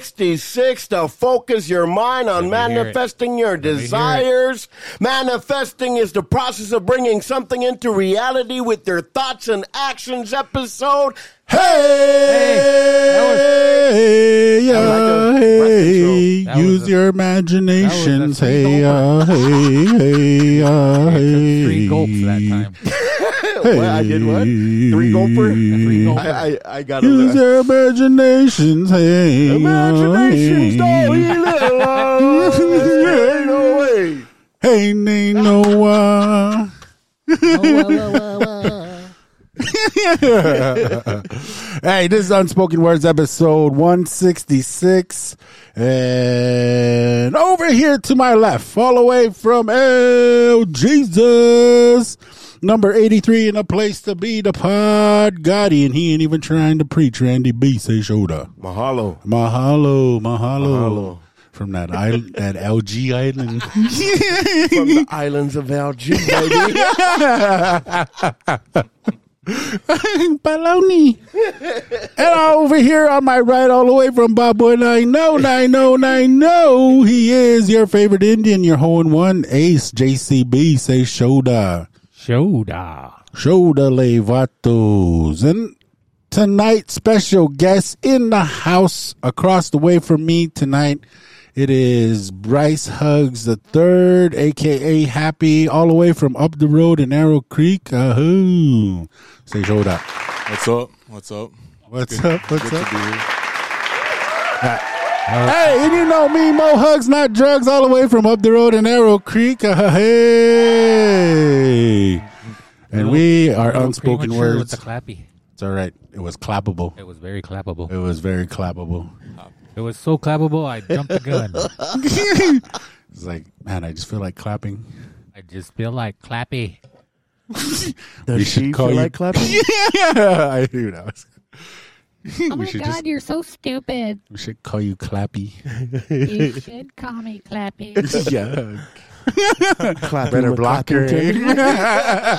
166 to focus your mind on Let me hear it. manifesting your me desires. Manifesting is the process of bringing something into reality with your thoughts and actions. Episode. Hey, yeah, I like the breath hey, control. That use was a- your imaginations. that was a Hey, three uh, hey, hey, uh, hey. Three gulps that time. What, I did what? Three gulper? Three gulper. I, I, I got Use your imaginations. Hey, Imaginations hey. don't heal it. Ain't no way. Hey, ain't no uh, hey, this is Unspoken Words episode 166. And over here to my left, all the way from El Jesus, number 83 in a place to be, the Pod Gotti. And he ain't even trying to preach Randy B. Say shoulder. Mahalo. Mahalo, mahalo. Mahalo. From that island, that LG island. From the islands of LG, baby. Baloney. and over here on my right, all the way from Bob Boy 90909, he is your favorite Indian, your hole in one ace, JCB, say Shoda. Shoda. Shoda Levatos. And tonight, special guest in the house across the way from me tonight. It is Bryce Hugs the third, aka Happy, all the way from up the road in Arrow Creek. Ahoo. Say Shoda. What's up? What's up? What's Good- up? What's good up? To. Hey, and you know me, Mo Hugs, not drugs, all the way from up the road in Arrow Creek. Uh, hey. And we are unspoken words. With the clappy. It's all right. It was clappable. It was very clappable. It was very clappable. It was so clappable, I jumped the gun. It's like, man, I just feel like clapping. I just feel like clappy. Does We should she call feel you- like clapping? yeah, I knew that. Oh we my god, just you're so stupid. we should call you Clappy. You should call me Clappy. yeah. Clapping Better with block her. clapping eh?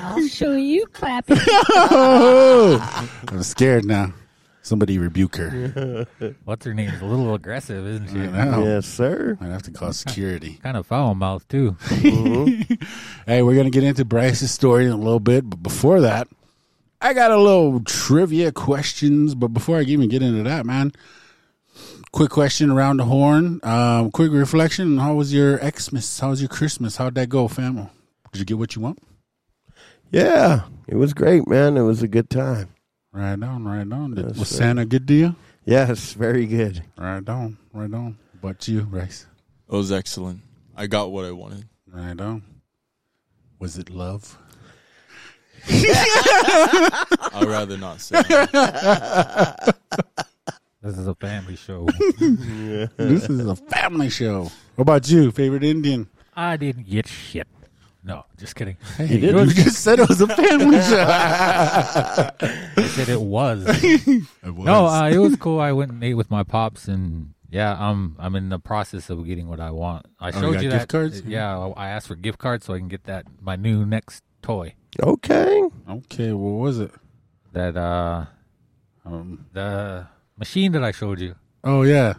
I'll show you Clappy. oh, I'm scared now. Somebody rebuke her. What's her name? Is a little aggressive, isn't she? I. Yes, sir. I have to call security. Kind of foul mouth too. Hey, we're gonna get into Bryce's story in a little bit, but before that, I got a little trivia questions. But before I even get into that, man, quick question around the horn. Um, quick reflection: How was your Xmas? How was your Christmas? How'd that go, fam? Did you get what you want? Yeah, it was great, man. It was a good time. Right on, right on. Did, Yes, was sir. Santa good to you? Yes, very good. Right on, right on. But you, Bryce? It was excellent. I got what I wanted. Right on. Was it love? I'd rather not say. This is a family show. This is a family show. What about you, favorite Indian? I didn't get shit. No, just kidding. Hey, did. You just said it was a family show. I said it was. No, uh, it was cool. I went and ate with my pops, and yeah, I'm I'm in the process of getting what I want. I Oh, you showed got you gift cards? Yeah, I asked for gift cards so I can get that my new next toy. Okay. okay, what was it? That uh, Um, the machine that I showed you oh yeah,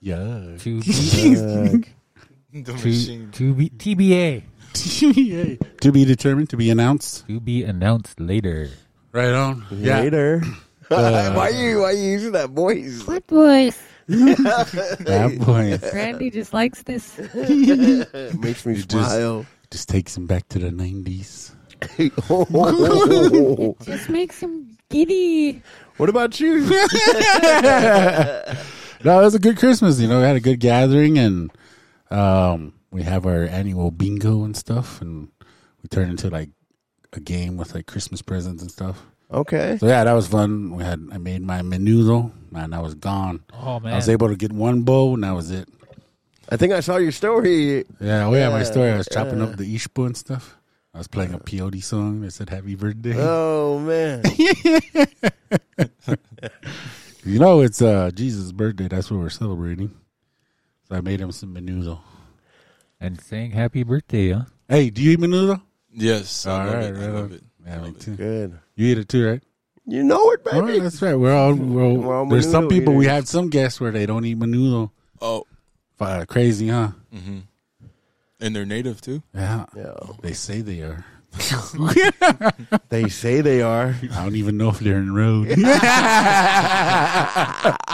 yeah. to be, the to, machine. to be TBA to be determined, to be announced. to be announced later. Right on. Yeah. Later. Uh, why you why you using that voice? What voice? That boy Randy just likes this. It Makes me You just- smile. just takes him back to the nineties. Just makes him giddy. what about you? No, it was a good Christmas. You know, we had a good gathering, and um, we have our annual bingo and stuff, and we turned into like a game with like Christmas presents and stuff. Okay. So yeah, that was fun. We had I made my menudo. and I was gone. Oh man, I was able to get one bowl, and that was it. I think I saw your story. Yeah, oh yeah, my story. I was chopping yeah. up the ishbu and stuff. I was playing a peyote song that said "Happy Birthday." Oh man. you know, it's uh Jesus' birthday. That's what we're celebrating. So I made him some menudo. And saying happy birthday, huh? Hey, do you eat menudo? Yes, I All love right, it. I love it. Yeah, I love it. too. Good. You eat it too, right? You know it, All right, baby. that's right. We're all, we're We're all there's some menudo people we eaters. have some guests where they don't eat menudo. Oh, Uh, crazy, huh? hmm and they're native too. Yeah, Yeah. they say they are. They say they are. I don't even know if they're enrolled.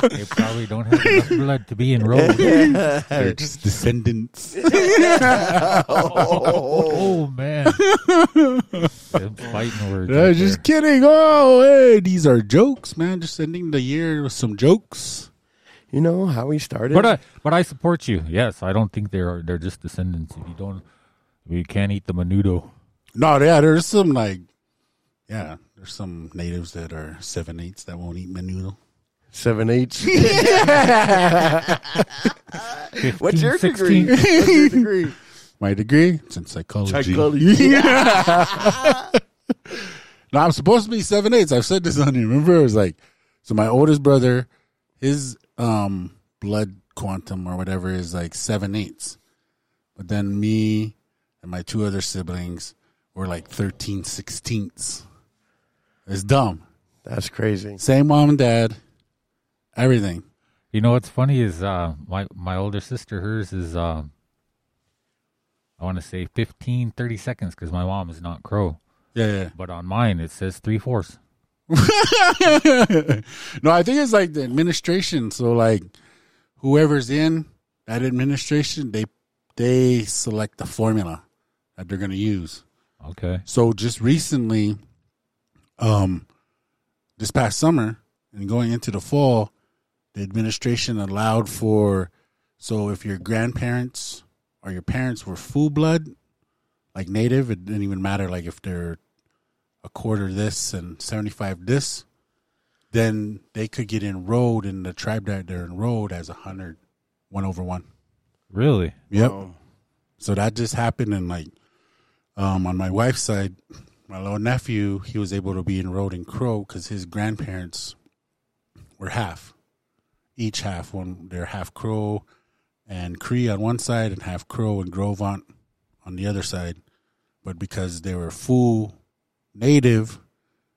They probably don't have enough blood to be enrolled. they're just descendants. Oh, man. Them fighting words. Uh, right just there. kidding. Oh, hey, these are jokes, man. Just ending the year with some jokes. You know how we started? But I, but I support you. Yes, I don't think they're they're just descendants. If you don't, if you can't eat the menudo. No, yeah, there's some like, yeah, there's some natives that are seven eighths that won't eat menudo. Seven eighths. What's your 16. degree? What's your degree? My degree, it's in psychology. Psychology. No, I'm supposed to be seven eighths. I've said this on here. Remember, it was like, so my oldest brother, his um blood quantum or whatever is like seven eighths, but then me and my two other siblings were like 13 sixteenths. It's dumb. That's crazy. Same mom and dad, everything. You know what's funny is uh my my older sister hers is um I want to say 15 30 seconds because my mom is not crow Yeah, yeah. but on mine it says three fourths no, I think it's like the administration. So like whoever's in that administration, they they select the formula that they're gonna use. okay So just recently, um, this past summer and going into the fall, the administration allowed for so if your grandparents or your parents were full blood, like native, it didn't even matter like if they're a quarter this and seventy five this, then they could get enrolled in the tribe that they're enrolled as a hundred, one over one. really Yep. Um, So that just happened, and like, um, on my wife's side, my little nephew, he was able to be enrolled in Crow because his grandparents were half, each half. One, they're half Crow and Cree on one side, and half Crow and Gros Ventre on the other side. But because they were full native,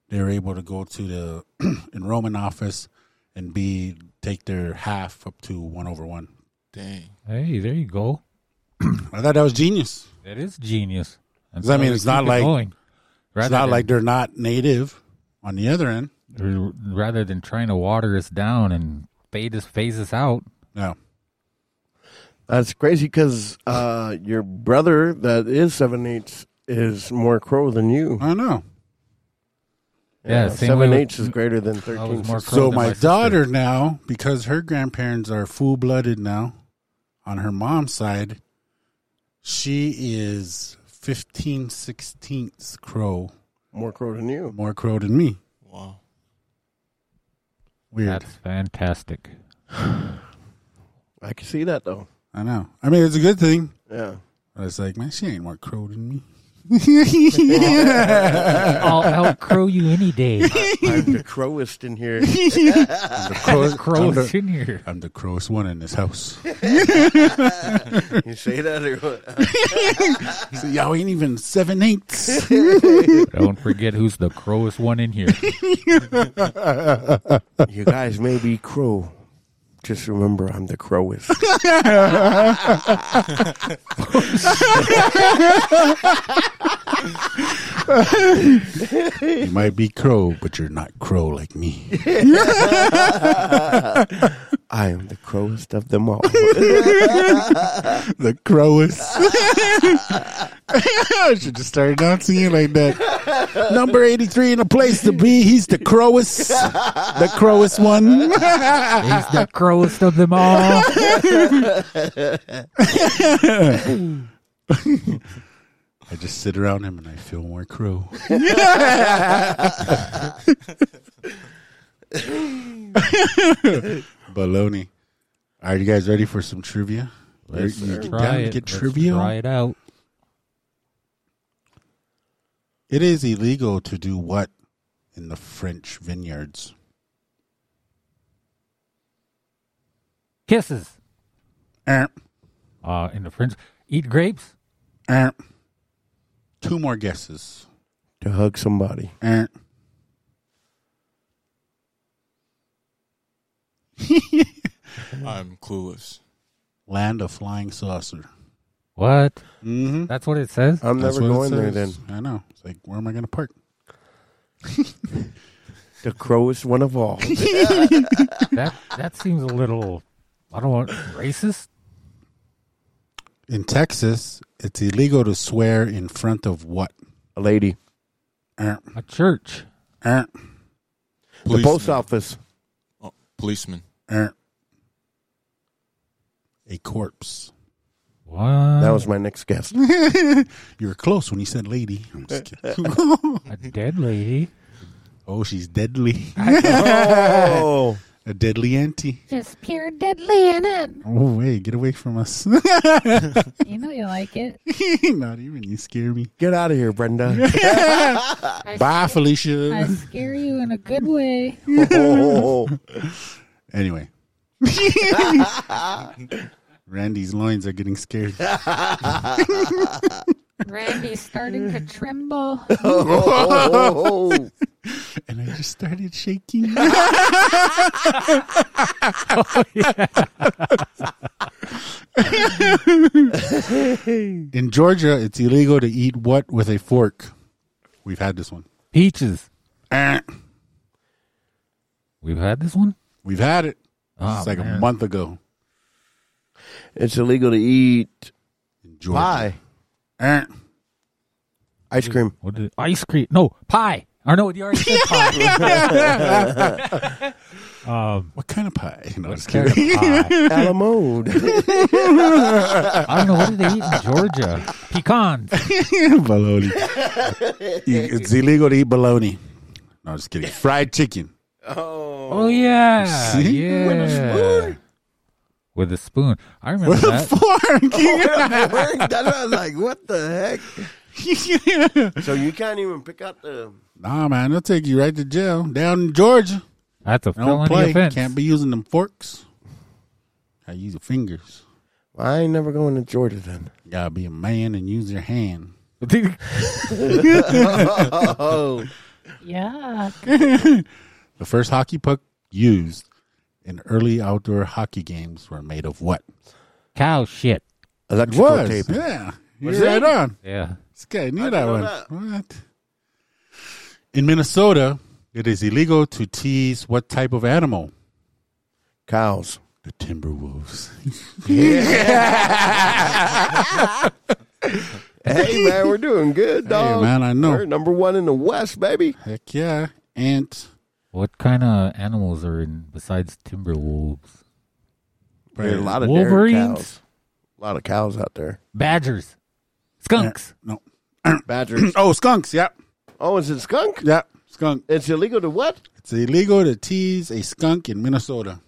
they're able to go to the enrollment office and be take their half up to one over one. Dang. hey there you go I thought that was genius. that is genius And Does that mean it's not like- going. It's not than, like they're not native on the other end. rather than trying to water us down and fade us phase us out No. That's crazy because uh, your brother that is seven eighths is more crow than you. I know. Yeah, same way seven with- eighths is greater than I was thirteen. more sixteenths. crow So than my, sister. daughter now, because her grandparents are full blooded now, on her mom's side, she is 15 sixteenths crow, more crow than you. more crow than me. Wow. Weird. that's fantastic I can see that though. I know. I mean, it's a good thing. Yeah. But it's like, man, she ain't more crow than me. I'll out crow you any day I'm the crowest in here. I'm the crowest, crow I'm, the, in here I'm the crowest one in this house. you say that or what? so y'all ain't even seven eighths. don't forget who's the crowest one in here You guys may be crow. Just remember, I'm the crowest. you might be crow, but you're not crow like me. I am the crowest of them all. the crowest. I should just start announcing it like that. Number 83 in a place to be. He's the crowest. The crowest one. he's the crowest of them all I just sit around him and I feel more crow. Baloney. Are you guys ready for some trivia? Let's You- you try down it. Get Let's trivia. try it out. It is illegal to do what in the French vineyards? Kisses. Er, Uh, in the French, eat grapes. er. Two more guesses. To hug somebody. I'm clueless. Land of flying saucer. What? Mm-hmm. That's what it says. I'm That's never what it going there then. says. I know. It's like, where am I going to park? The crowest one of all. that that seems a little. I don't want racist. In Texas, it's illegal to swear in front of what? A lady. Er, A church. er, The post office. Oh, policeman. er. A corpse. What? That was my next guess. You were close when you said lady. I'm just kidding. a dead lady. oh, she's deadly. oh. A deadly ante. Just pure deadly in it. Oh, wait, get away from us. You know you like it. Not even. You scare me. Get out of here, Brenda. I, Bye, I Felicia. I scare you in a good way. oh. Anyway. Randy's loins are getting scared. Randy's starting to tremble. Oh. And I just started shaking. In Georgia, it's illegal to eat what with a fork? We've had this one. Peaches. Eh, We've had this one. We've had it. Oh, it's like a month ago. It's illegal to eat In Georgia. pie. Eh, Ice cream. What did ice cream? No pie. Or no, you already said pie. um, What kind of pie? No, just kind of pie. Alamode. I don't know what did they eat in Georgia. Pecans. bologna. it's illegal to eat bologna. No, just kidding. Fried chicken. Oh yeah, See? yeah. With a spoon? With a spoon. I remember that. Fork. That's what I was like, what the heck? So you can't even pick up the. nah, man, they'll take you right to jail down in Georgia. That's a Don't felony play. offense. Can't be using them forks. I use your fingers. I ain't never going to Georgia then. You gotta be a man and use your hand. Oh. Yeah. The first hockey puck used in early outdoor hockey games were made of what? Cow shit. Electrical Was tape. yeah. Was You're it? right on. Yeah. This guy knew I that one. know What? In Minnesota, it is illegal to tease what type of animal? Cows. The Timberwolves. Hey, man, we're doing good, dog. Hey man, I know. We're number one in the West, baby. Heck yeah. Ant. What kind of animals are in besides timber wolves? There's a lot of dairy Wolverines? cows. A lot of cows out there. Badgers. Skunks. Eh, no. Badgers. Oh, skunks. Yep. oh, is it skunk? Yeah. Skunk. It's illegal to what? It's illegal to tease a skunk in Minnesota.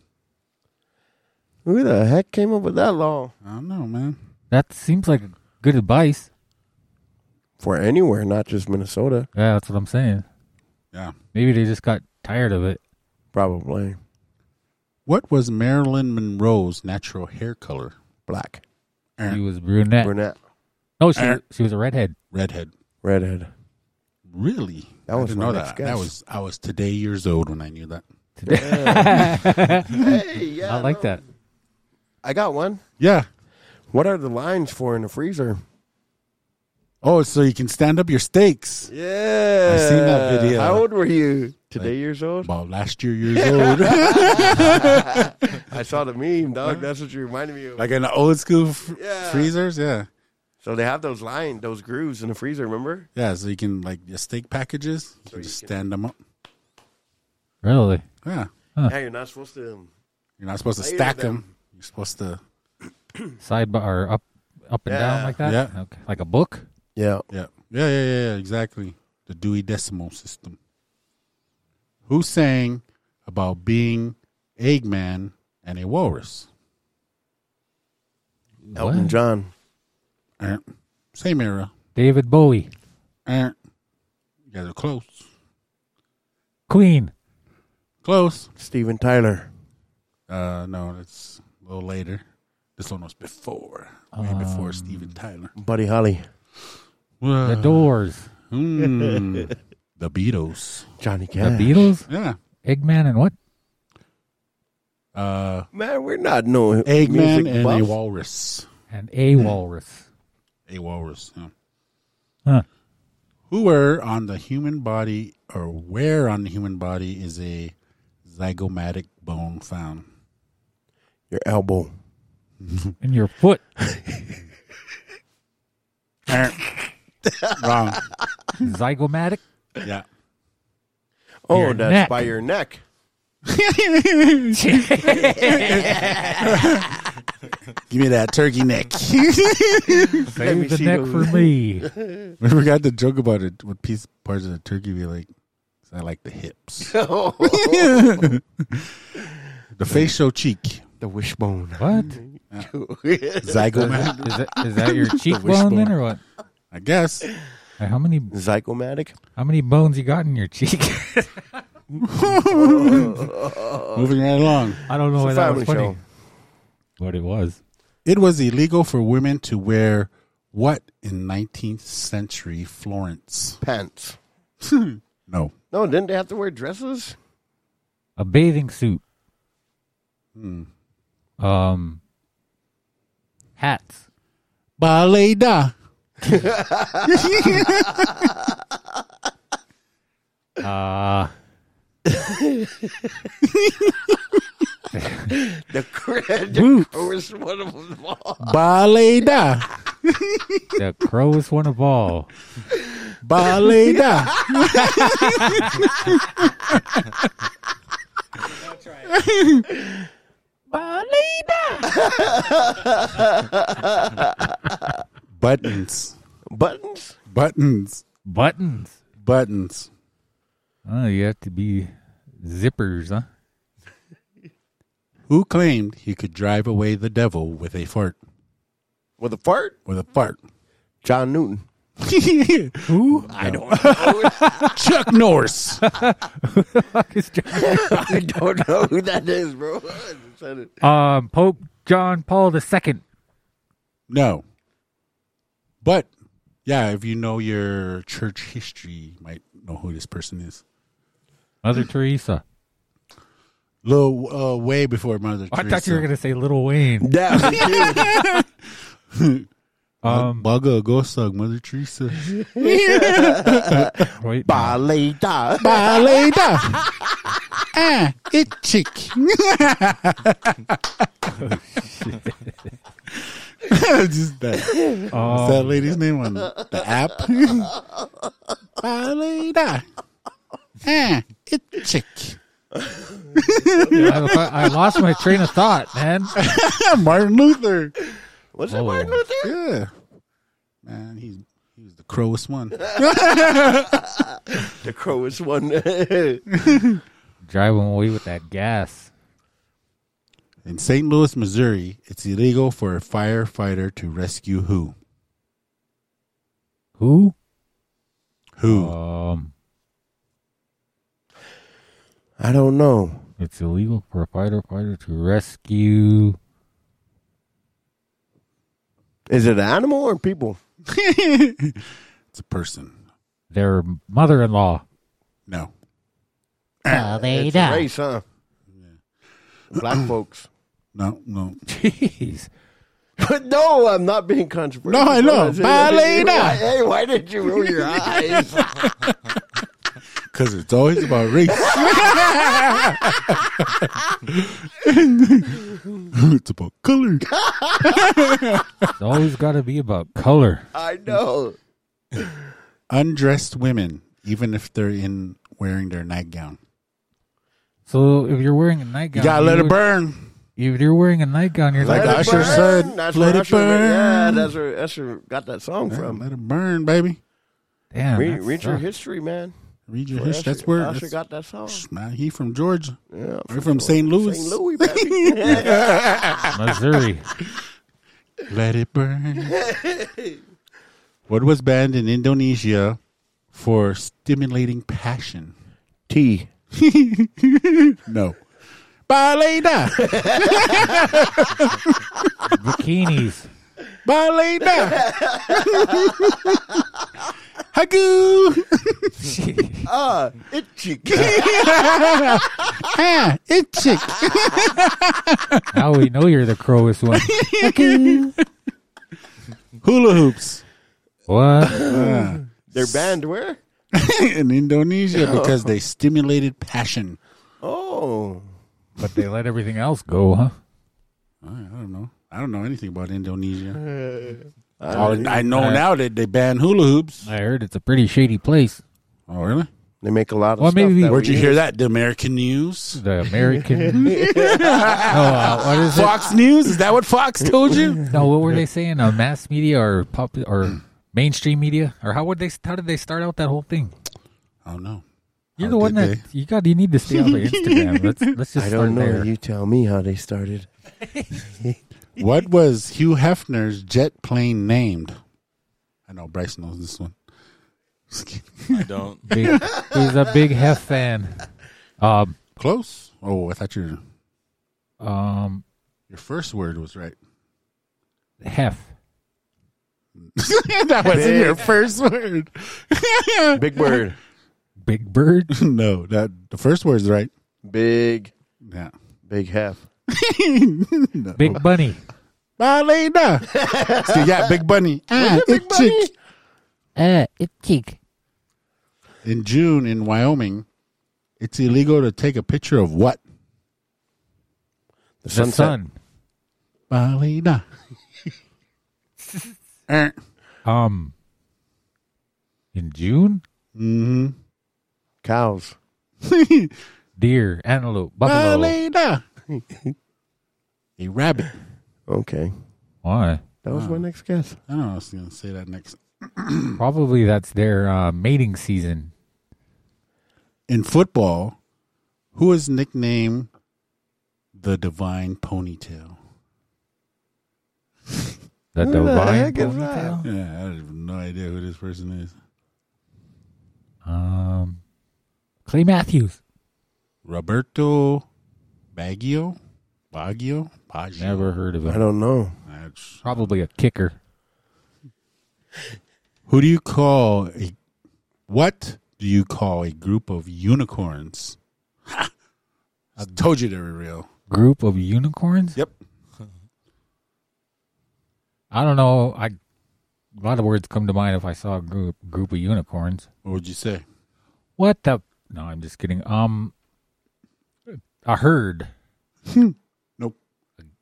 Who the heck came up with that law? I don't know, man. That seems like good advice. For anywhere, not just Minnesota. Yeah, that's what I'm saying. Yeah. Maybe they just got tired of it. Probably. What was Marilyn Monroe's natural hair color? Black. She was brunette. Brunette. No, she Er. she was a redhead. Redhead. Redhead. Really? That I was didn't my know next that. guess. That was I was today years old when I knew that. Hey, yeah. I like no. that. I got one. Yeah. What are the lines for in the freezer? Oh, so you can stand up your steaks. Yeah. I seen that video. How old were you? Today years old? About last year years old. I saw the meme, dog. That's what you reminded me of. like in the old school f- Yeah. freezers. Yeah. So they have those line, those grooves in the freezer, remember? Yeah. So you can like the steak packages. You can just stand them up. Really? Yeah. Hey, you're not supposed to. um, You're not supposed to stack them. them. You're supposed to. Sidebar or up up and down like that? Yeah. Okay. Like a book? Yeah. Yeah. Yeah. Yeah. Yeah. yeah exactly. The Dewey Decimal System. Who sang about being Eggman and a walrus? Elton What? John. Eh. Same era. David Bowie. Eh. guys are close. Queen. Close. Steven Tyler. Uh, no, it's a little later. This one was before, way before Steven Tyler. Buddy Holly. The Doors. Mm, the Beatles. Johnny Cash. The Beatles. Yeah. Eggman and what? Uh, Man, we're not knowing Eggman music and a walrus. And a walrus. A walrus. Yeah. Huh. Who were on the human body, or where on the human body is a zygomatic bone found? Your elbow. And your foot. Wrong. Zygomatic. Yeah. Oh, Your that's neck. by your neck. Give me that turkey neck. me Save the see neck those. for me. we forgot to joke about it. What piece parts of the turkey we like? I like the hips. the facial cheek. The wishbone. What? Zygomatic. Is that, is that your cheekbone then, or what? I guess. Hey, How many Zygomatic. how many bones you got in your cheek? Moving right along. I don't know why It's a that was funny. show. What it was. It was illegal for women to wear what in 19th century Florence? Pants. No. No, didn't they have to wear dresses? A bathing suit. Hmm. Um. Hats. Baleda. Uh, The, cr- the Boots. was one of them all. Baleda. the crowest one of all. Baleda. Buttons. Buttons? Buttons. Buttons. Buttons. Oh, you have to be zippers, huh? Who claimed he could drive away the devil with a fart? With a fart? With a fart. John Newton. Who? I don't know. Chuck Norris. I don't know who that is, bro. I just said it. Um, Pope John Paul II. No. But yeah, if you know your church history, you might know who this person is. Mother Teresa. Little uh, way before Mother Teresa. I Teresa. thought you were going to say Little Wayne. Yeah, me too. Um, Bugger, go suck Mother Teresa. wait. Baleta. Baleda. ah, it chick. Just that. What's Um, that lady's name on the app? Baleda. Ah, it chick. I, I lost my train of thought, man. Martin Luther. Was it Oh. Martin Luther? Yeah. Man, he's he was the crowest one. The crowest one. Driving away with that gas. In St. Louis, Missouri, it's illegal for a firefighter to rescue who? Who? Who? Um, I don't know. it's illegal for a fighter fighter to rescue. Is it an animal or people? it's a person. Their mother-in-law. No. They It's a race, huh? Black folks. No, no. Jeez. But no, I'm not being controversial. No, I know. Ballerina. Hey, why did you roll your eyes? Because it's always about race. it's about color. It's always got to be about color. I know. Undressed women, even if they're in wearing their nightgown. So if you're wearing a nightgown, You gotta let it would- burn. If you're wearing a nightgown, you're Like like, Let Usher burn. said, That's "Let it Usher, Yeah, burn." that's where Usher got that song Yeah, from. let it burn, baby. damn. Read, that read your history, man. Read your history. That's where Usher that's, got that song. man. He from Georgia. Yeah, We're from St. Louis. St. Louis, baby. Missouri. Let it burn. what was banned in Indonesia for stimulating passion? Tea. No. Balena. Bikinis. Balena. Hagu. Ah, itchy. Ah, itchy. now we know you're the crowest one. Hula hoops. What? They're banned where? in Indonesia because they stimulated passion. Oh. But they let everything else go, huh? I don't know. I don't know anything about Indonesia. All I know now that they ban hula hoops. I heard it's a pretty shady place. Oh, really? They make a lot of Well, stuff. maybe- Where'd we you hear that? The American News? The American. no, uh, what is it? Fox News? Is that what Fox told you? No, what were they saying? Uh, mass media or pop or mainstream media, or how would they? How did they start out that whole thing? I don't no. You're How the one did that you got. You need to stay on the Instagram. Let's let's just I start don't know. there. You tell me how they started. What was Hugh Hefner's jet plane named? I know Bryce knows this one. I don't. Big, he's a big Hef fan. Um, Close. Oh, I thought your um, your first word was right. Hef. that wasn't your first word. Big Bird. Big Bird. no, that the first word's right. Big. Yeah. Big Hef. Big Bunny. Balena. so yeah, Big Bunny. Ah, Big it Bunny? chick. Uh, it cheek. In June in Wyoming, it's illegal to take a picture of what? The, The sunset. sun. Balena. Eh. Um, in June, mm-hmm. Cows. deer, antelope, buffalo. Balena. a rabbit. Okay. Why? That was my next guess. I don't know. I was going to say that next. Probably that's their uh, mating season. In football, who is nicknamed the Divine Ponytail? The Who the divine heck is ponytail. Yeah, I have no idea who this person is. Um, Clay Matthews. Roberto Baggio? Baggio? Baggio? Never heard of him. I don't know. That's- Probably a kicker. Who do you call a what do you call a group of unicorns? Ha! I told you they were real. Group of unicorns. Yep. I don't know. I a lot of words come to mind if I saw a group group of unicorns. What would you say? What the? No, I'm just kidding. Um, a herd, Nope.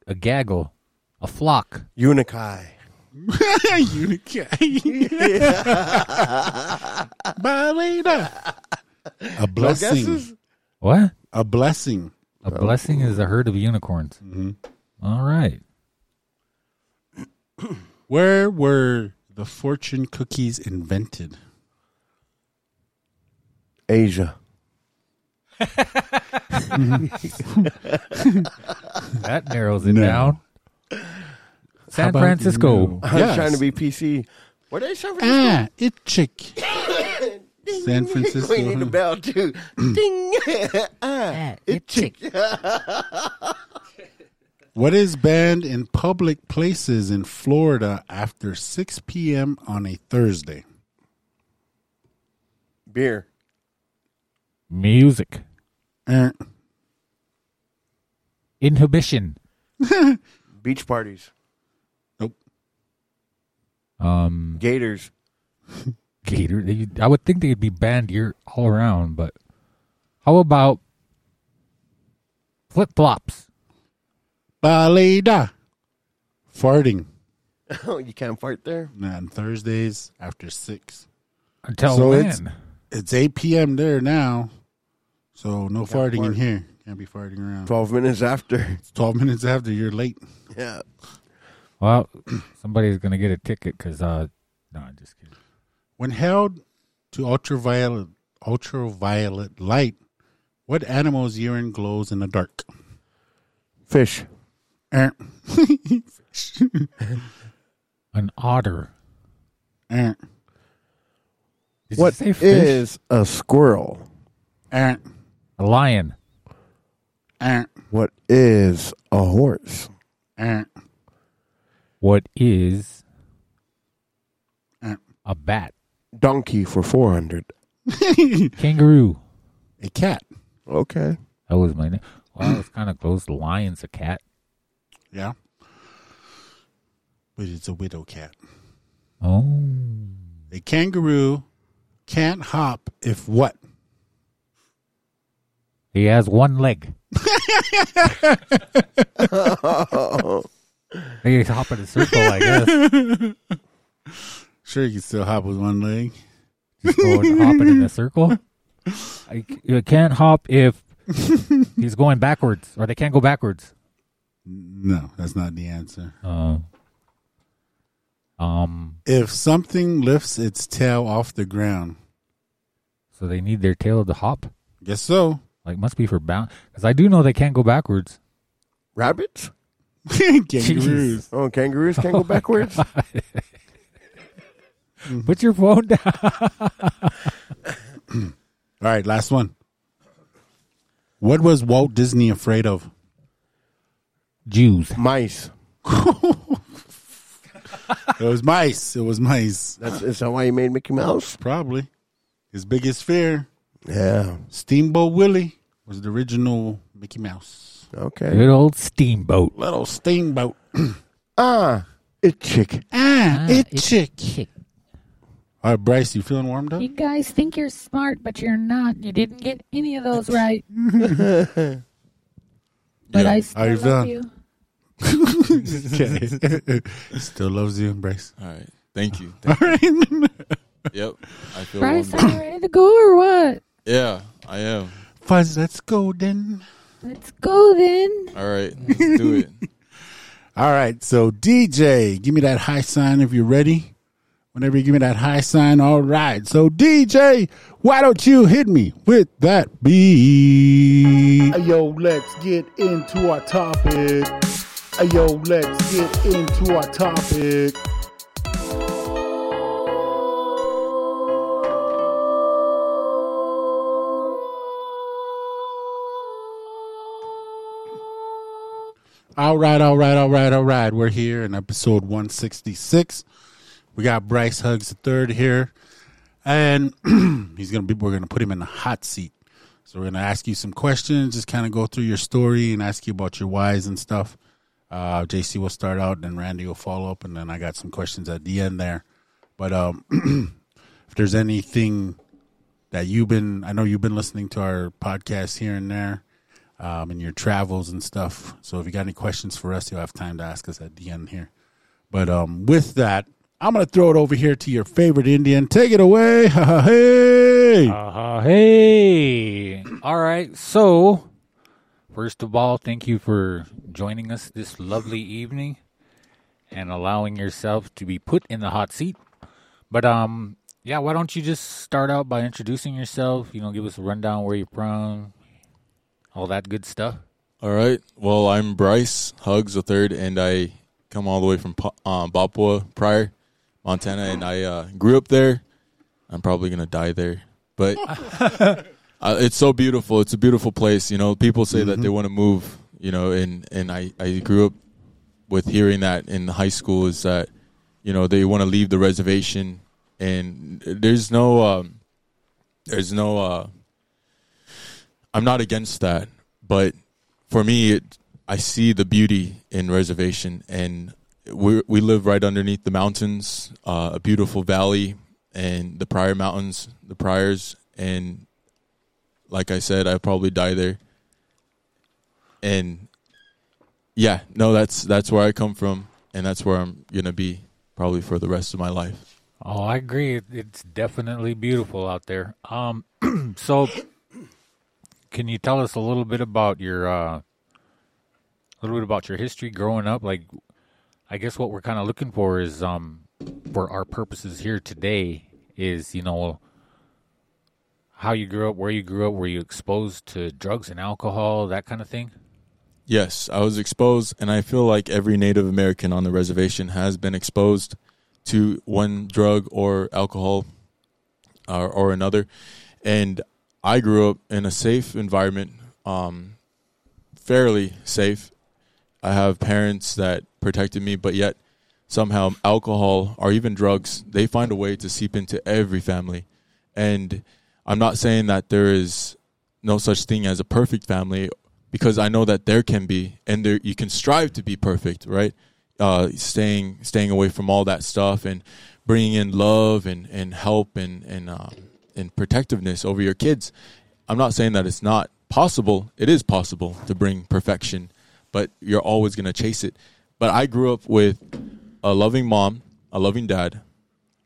a gaggle, a flock. Unikai. Unicorn. Balena. A No blessing. guesses? What? a blessing. A blessing is a herd of unicorns. All right. Where were the fortune cookies invented? Asia. That narrows it No. down. How San about Francisco. you? I was Yes. trying to be PC. Were they San Francisco? Ah, it chick. San Francisco. We need a huh? bell too. Ding. ah, it it chick. What is banned in public places in Florida after 6 p.m. on a Thursday? Beer. Music. Eh, Inhibition. Beach parties. nope. Um, Gators. gator. They, I would think they'd be banned year all around, but how about flip flops? Baleda. Farting. Oh, you can't fart there? Nah, on Thursdays after 6. Until So when? it's- It's 8 p.m. there now. So no farting in here. Can't be farting around. 12 minutes after. It's 12 minutes after you're late. Yeah. Well, somebody's gonna get a ticket because uh, no, I'm just kidding. When held to ultraviolet ultraviolet light, what animal's urine glows in the dark? Fish. Eh, An otter. Did you What say fish? is a squirrel? Eh, a lion? eh, What is a horse? eh. What is Uh. a bat? Donkey for 400. Kangaroo. A cat. Okay. That was my name. Well, it's kind of close. Lion's a cat. Yeah. But it's a widow cat. Oh. A kangaroo can't hop if what? He has one leg. He's hopping in a circle, I guess. Sure, you can still hop with one leg. Just going hopping in a circle. I, you can't hop if he's going backwards, or they can't go backwards. No, that's not the answer. Uh, um, If something lifts its tail off the ground, so they need their tail to hop. guess so. Like, must be for bound. Because I do know they can't go backwards. Rabbits? Kangaroos. Oh, kangaroos can't go oh backwards? Mm-hmm. Put your phone down. All right, last one. What was Walt Disney afraid of? Jews. Mice. It was mice. It was mice. That's, is that why you made Mickey Mouse? Probably. His biggest fear, Yeah. Steamboat Willie, was the original Mickey Mouse. Okay. Good old steamboat. Little steamboat. Ah, it chick. ah, it it's chick. chick. All right, Bryce, you feeling warmed up? You guys think you're smart, but you're not. You didn't get any of those right. but I still How you love feeling? you. Okay. Still loves you, Bryce. All right. Thank you. All right. Yep. I feel Bryce, warmed are you ready to go or what? Yeah, I am. Fuzz, let's go then. Let's go then. All right. Let's do it. All right, so DJ, give me that high sign if you're ready. Whenever you give me that high sign, all right. So DJ, why don't you hit me with that beat? Yo, let's get into our topic. Yo, let's get into our topic. All right, all right, all right, all right. We're here in episode 166. We got Bryce Hugs the third here, and he's gonna be. We're gonna put him in the hot seat. So we're gonna ask you some questions, just kind of go through your story and ask you about your whys and stuff. Uh, JC will start out, and then Randy will follow up, and then I got some questions at the end there. But um, if there's anything that you've been, I know you've been listening to our podcast here and there um, in your travels and stuff. So if you got any questions for us, you'll have time to ask us at the end here. But um, with that, I'm going to throw it over here to your favorite Indian. Take it away. Ha ha hey. Uh, hey. All right. So, first of all, thank you for joining us this lovely evening and allowing yourself to be put in the hot seat. But um yeah, why don't you just start out by introducing yourself, you know, give us a rundown where you're from, all that good stuff. All right. Well, I'm Bryce Hugs the third, and I come all the way from um, Papua, Pryor, Montana, and I uh, grew up there. I'm probably gonna die there, but uh, it's so beautiful. It's a beautiful place. You know, people say that they want to move. You know, and and I I grew up with hearing that in high school is that you know they want to leave the reservation, and there's no um, there's no uh, I'm not against that, but for me, it, I see the beauty in reservation, and we we live right underneath the mountains, uh, a beautiful valley, and the Pryor Mountains, the Pryors, and like I said, I probably die there. And yeah, no, that's that's where I come from, and that's where I'm gonna be probably for the rest of my life. Oh, I agree. It's definitely beautiful out there. Um, so can you tell us a little bit about your, uh, a little bit about your history growing up? Like, I guess what we're kind of looking for is, um, for our purposes here today, is you know how you grew up, where you grew up, were you exposed to drugs and alcohol, that kind of thing? Yes, I was exposed, and I feel like every Native American on the reservation has been exposed to one drug or alcohol. or, or another. And I grew up in a safe environment, um, fairly safe. I have parents that protected me, but yet somehow alcohol or even drugs, they find a way to seep into every family. And I'm not saying that there is no such thing as a perfect family because I know that there can be, and there you can strive to be perfect, right? Uh, staying staying away from all that stuff and bringing in love and, and help and and uh, and protectiveness over your kids. I'm not saying that it's not possible. It is possible to bring perfection, but you're always going to chase it. But I grew up with a loving mom, a loving dad,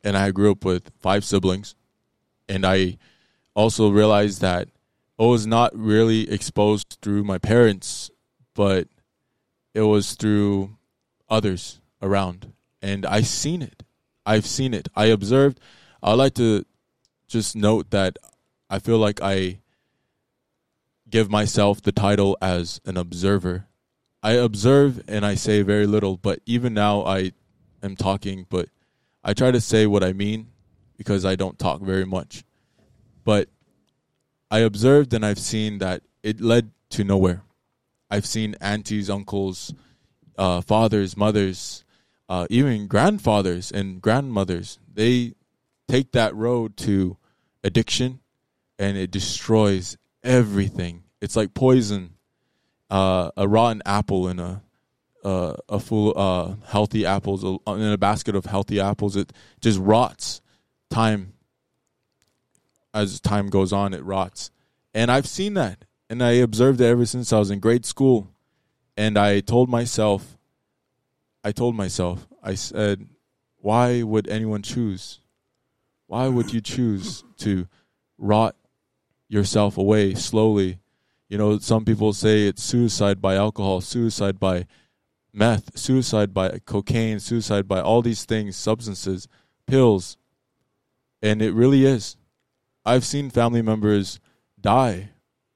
and I grew up with five siblings, and I also realized that I was not really exposed through my parents, but it was through others around. And I've seen it. I've seen it. I observed. I like to just note that I feel like I give myself the title as an observer. I observe and I say very little, but even now I am talking, but I try to say what I mean because I don't talk very much. But I observed and I've seen that it led to nowhere. I've seen aunties, uncles, uh, fathers, mothers, uh, even grandfathers and grandmothers. They take that road to addiction and it destroys everything. It's like poison, uh, a rotten apple in a uh, a full uh, healthy apples in a basket of healthy apples. It just rots. Time as time goes on, it rots. And I've seen that. And I observed it ever since I was in grade school. And I told myself, I told myself, I said, why would anyone choose? Why would you choose to rot yourself away slowly? You know, some people say it's suicide by alcohol, suicide by meth, suicide by cocaine, suicide by all these things, substances, pills. And it really is. I've seen family members die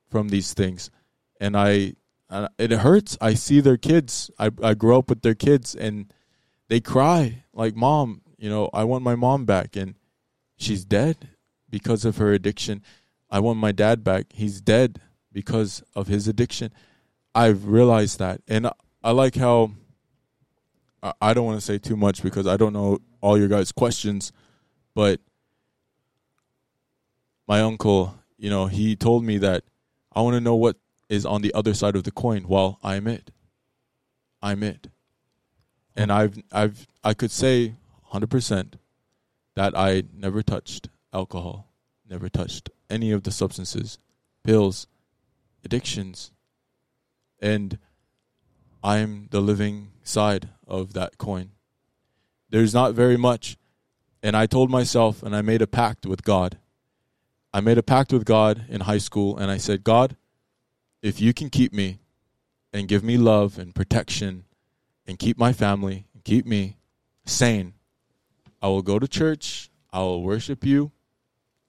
from these things, and I, it hurts. I see their kids. I I grow up with their kids, and they cry like, "Mom, you know, I want my mom back," and she's dead because of her addiction. I want my dad back. He's dead because of his addiction. I've realized that, and I like how. I- don't want to say too much because I don't know all your guys' questions, but my uncle, you know, he told me that I want to know what is on the other side of the coin. Well, I'm it. I'm it. And I've I've I could say 100% that I never touched alcohol, never touched any of the substances, pills, addictions. And I'm the living side of that coin. There's not very much. And I told myself and I made a pact with God I made a pact with God in high school, and I said, God, if you can keep me and give me love and protection and keep my family and keep me sane, I will go to church. I will worship you.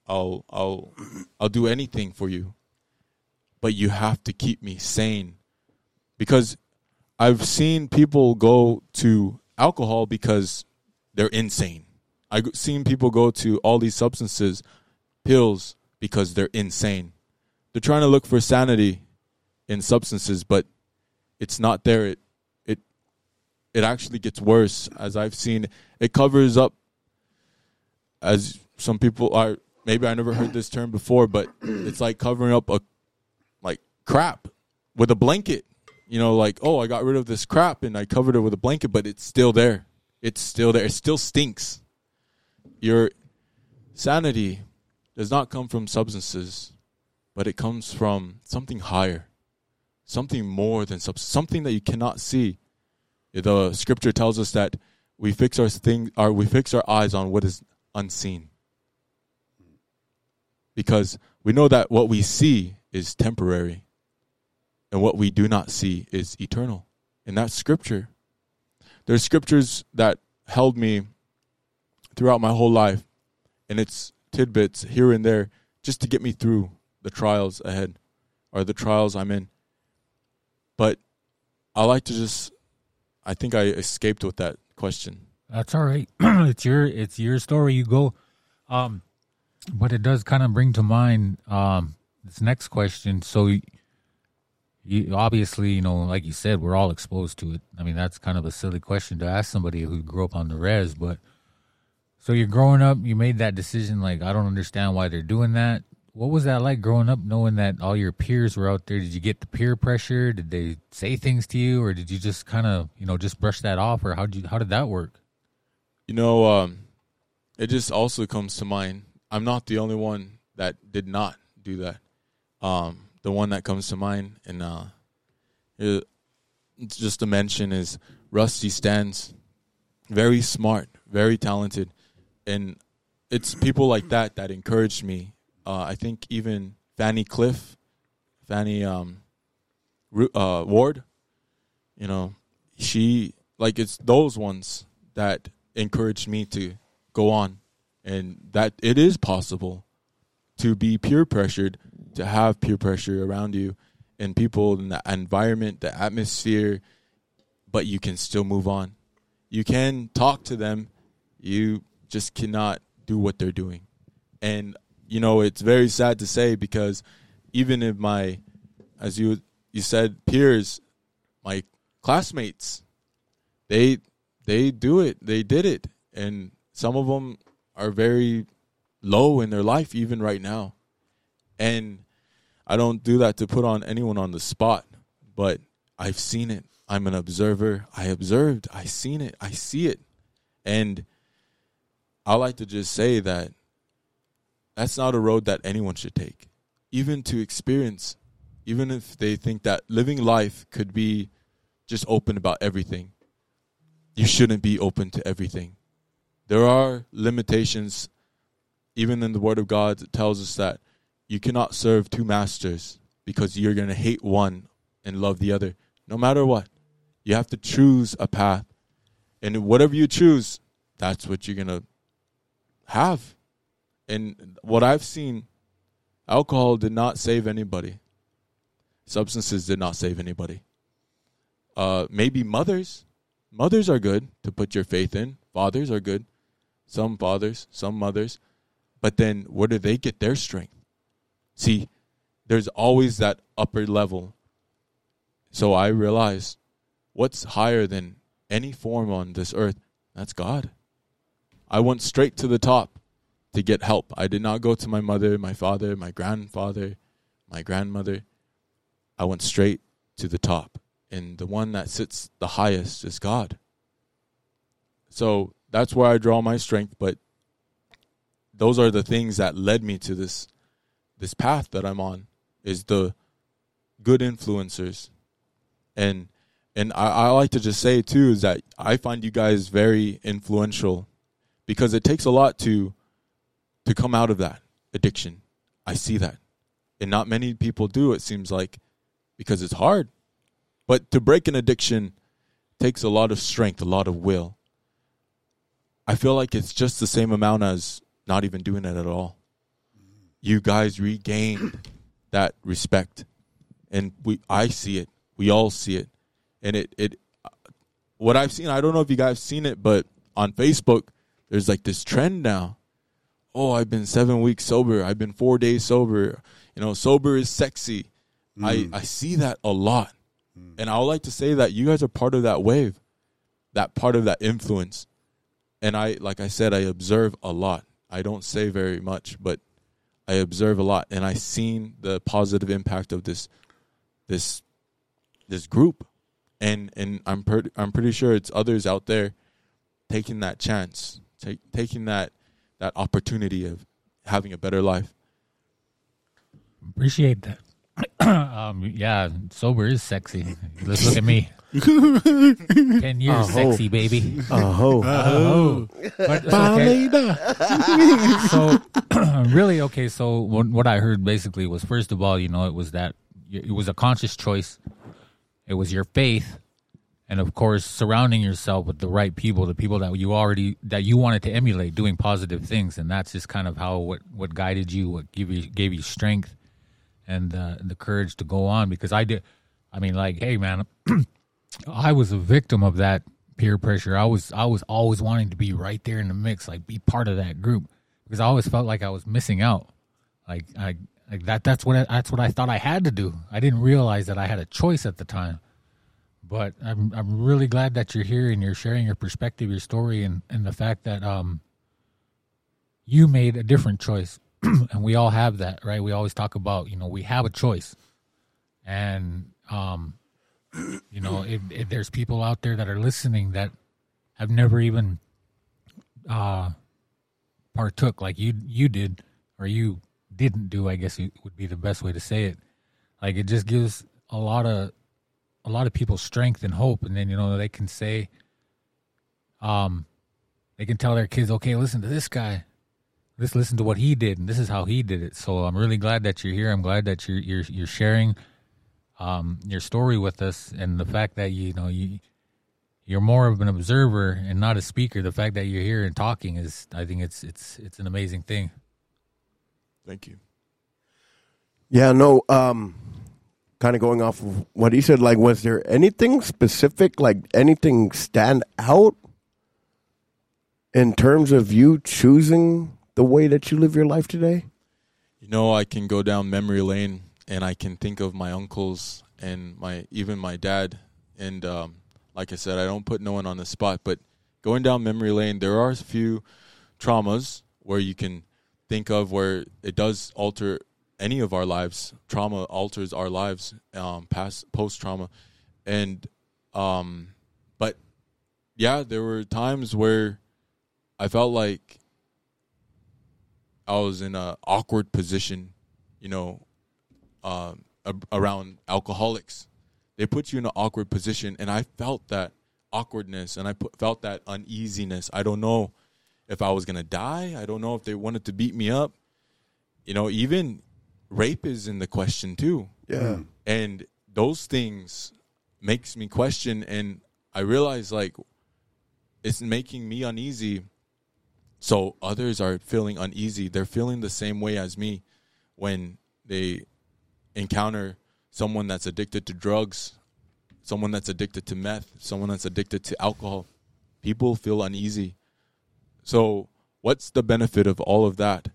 I'll I'll I'll do anything for you. But you have to keep me sane. Because I've seen people go to alcohol because they're insane. I've seen people go to all these substances pills because they're insane. They're trying to look for sanity in substances, but it's not there. It it it actually gets worse as I've seen. It covers up as some people are maybe I never heard this term before, but it's like covering up a like crap with a blanket. You know, like, oh, I got rid of this crap and I covered it with a blanket, but it's still there. It's still there. It still stinks. Your sanity does not come from substances, but it comes from something higher, something more than substance, something that you cannot see. The scripture tells us that we fix our thing, our, we fix our eyes on what is unseen, because we know that what we see is temporary, and what we do not see is eternal. And that's scripture. There's scriptures that held me throughout my whole life, and it's tidbits here and there just to get me through the trials ahead or the trials I'm in. But I like to just I think I escaped with that question. That's all right. it's your it's your story. You go. Um, But it does kind of bring to mind um, this next question. So, you, you obviously, you know, like you said, we're all exposed to it. I mean, that's kind of a silly question to ask somebody who grew up on the res. But so you're growing up, you made that decision. Like, I don't understand why they're doing that. What was that like growing up, knowing that all your peers were out there? Did you get the peer pressure? Did they say things to you, or did you just kind of, you know, just brush that off, or how did you, how did that work? You know, um, it just also comes to mind. I'm not the only one that did not do that. Um, the one that comes to mind, and uh, it, just to mention is Rusty Stands. Very smart, very talented, and it's people like that that encouraged me. Uh, I think even Fanny Cliff, Fanny um, uh, Ward, you know, she like it's those ones that encouraged me to go on. And that it is possible to be peer pressured to have peer pressure around you and people in the environment the atmosphere but you can still move on. You can talk to them. You just cannot do what they're doing. And you know it's very sad to say because even if my as you you said peers my classmates they they do it they did it. And some of them are very low in their life even right now. And i don't do that to put on anyone on the spot but i've seen it. I'm an observer. I observed. I seen it. I see it. And i like to just say that that's not a road that anyone should take. Even to experience even if they think that living life could be just open about everything you shouldn't be open to everything. There are limitations even in the word of god it tells us that you cannot serve two masters because you're going to hate one and love the other no matter what. You have to choose a path. And whatever you choose that's what you're going to have. And what i've seen alcohol did not save anybody. Substances did not save anybody. Uh, maybe mothers mothers are good to put your faith in. Fathers are good. Some fathers some mothers. But then where do they get their strength? See there's always that upper level. So i realized what's higher than any form on this earth? That's god. I went straight to the top to get help. I did not go to my mother my father my grandfather my grandmother. I went straight to the top and the one that sits the highest is god so that's where I draw my strength. But those are the things that led me to this this path that I'm on is the good influencers. And and I, I like to just say too is that I find you guys very influential because it takes a lot to to come out of that addiction. I see that. And not many people do, it seems like, because it's hard. But to break an addiction takes a lot of strength, a lot of will. I feel like it's just the same amount as not even doing it at all. You guys regained that respect, and we I see it. We all see it, and it it. What I've seen, I don't know if you guys seen it, but on Facebook, there's like this trend now. Oh, I've been seven weeks sober. I've been four days sober. You know, sober is sexy. I mm. I see that a lot, Mm. and I would like to say that you guys are part of that wave, that part of that influence and I like I said I observe a lot. I don't say very much, but I observe a lot and I seen the positive impact of this this this group. And and I'm per- I'm pretty sure it's others out there taking that chance, take, taking that that opportunity of having a better life. Appreciate that. um, yeah, sober is sexy. Let's look at me. Ten years Uh-huh. sexy, baby. Oh, Oh, but, okay. so really okay so what, what i heard basically was first of all you know it was that it was a conscious choice it was your faith and of course surrounding yourself with the right people the people that you already that you wanted to emulate doing positive things and that's just kind of how what what guided you what gave you gave you strength and uh, the courage to go on because i did i mean like hey man I was a victim of that peer pressure. I was I was always wanting to be right there in the mix, like be part of that group. because I always felt like I was missing out. Like I like that that's what I, that's what I thought I had to do. I didn't realize that I had a choice at the time. But I'm I'm really glad that you're here and you're sharing your perspective, your story, and and the fact that um you made a different choice, and we all have that, right? We always talk about you know we have a choice, and um you know if, if there's people out there that are listening that have never even uh partook like you you did or you didn't do i guess it would be the best way to say it. Like it just gives a lot of a lot of people strength and hope. And then you know they can say um they can tell their kids okay listen to this guy let's listen to what he did and this is how he did it. So i'm really glad that you're here. I'm glad that you're you're, you're sharing um your story with us and the fact that you know you you're more of an observer and not a speaker. The fact that you're here and talking is i think it's it's it's an amazing thing. Thank you. Yeah, no, um, kind of going off of what he said, like, was there anything specific, like anything stand out in terms of you choosing the way that you live your life today? You know, I can go down memory lane and I can think of my uncles and my even my dad. And um, like I said, I don't put no one on the spot, but going down memory lane, there are a few traumas where you can think of where it does alter any of our lives. Trauma alters our lives, um, past post trauma, and um, but yeah, there were times where I felt like I was in a awkward position, you know, um, a- around alcoholics. They put you in an awkward position, and I felt that awkwardness, and I put, felt that uneasiness. I don't know if I was gonna die. I don't know if they wanted to beat me up. You know, even rape is in the question too Yeah. and those things makes me question and i realize like it's making me uneasy so others are feeling uneasy. They're feeling the same way as me when they encounter someone that's addicted to drugs someone that's addicted to meth someone that's addicted to alcohol. People feel uneasy. So what's the benefit of all of that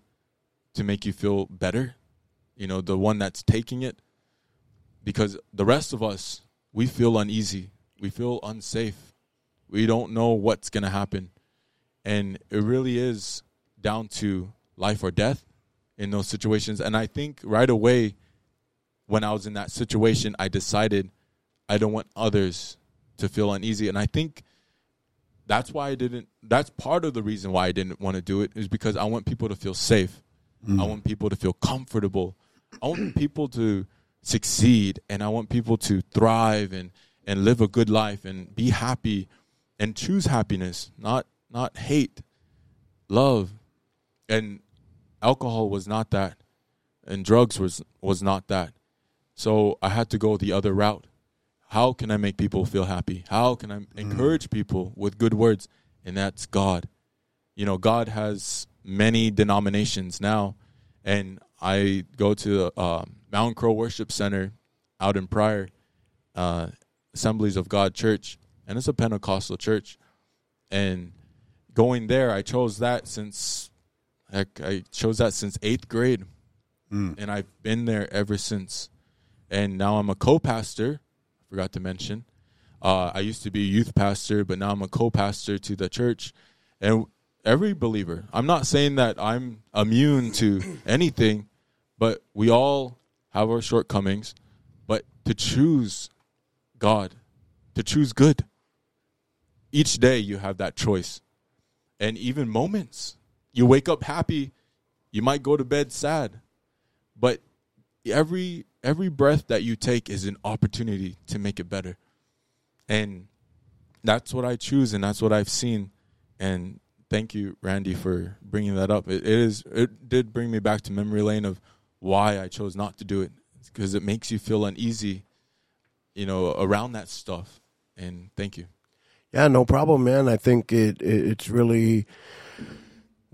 to make you feel better? You know the one that's taking it? Because the rest of us we feel uneasy. We feel unsafe. We don't know what's going to happen and it really is down to life or death in those situations. And i think right away when i was in that situation i decided i don't want others to feel uneasy. And i think that's why i didn't that's part of the reason why i didn't want to do it is because i want people to feel safe. I mm. want people to feel comfortable. I want people to succeed and I want people to thrive and, and live a good life and be happy and choose happiness, not not hate, love. And alcohol was not that. And drugs was was not that. So I had to go the other route. How can I make people feel happy? How can I encourage people with good words? And that's God. You know, God has many denominations now and I go to the uh, Mountain Crow Worship Center out in Pryor, uh, Assemblies of God Church, and it's a Pentecostal church. And going there, I chose that since heck, I chose that since eighth grade, and I've been there ever since. And now I'm a co-pastor. Forgot to mention, uh, I used to be a youth pastor, but now I'm a co-pastor to the church, and every believer. I'm not saying that I'm immune to anything, but we all have our shortcomings. But to choose God, to choose good, each day you have that choice. And even moments, you wake up happy, you might go to bed sad, but every every breath that you take is an opportunity to make it better. And that's what I choose and that's what I've seen and thank you, Randy, for bringing that up. It, it is it did bring me back to memory lane of why I chose not to do it because it makes you feel uneasy, you know, around that stuff. And thank you. Yeah, no problem, man. I think it, it it's really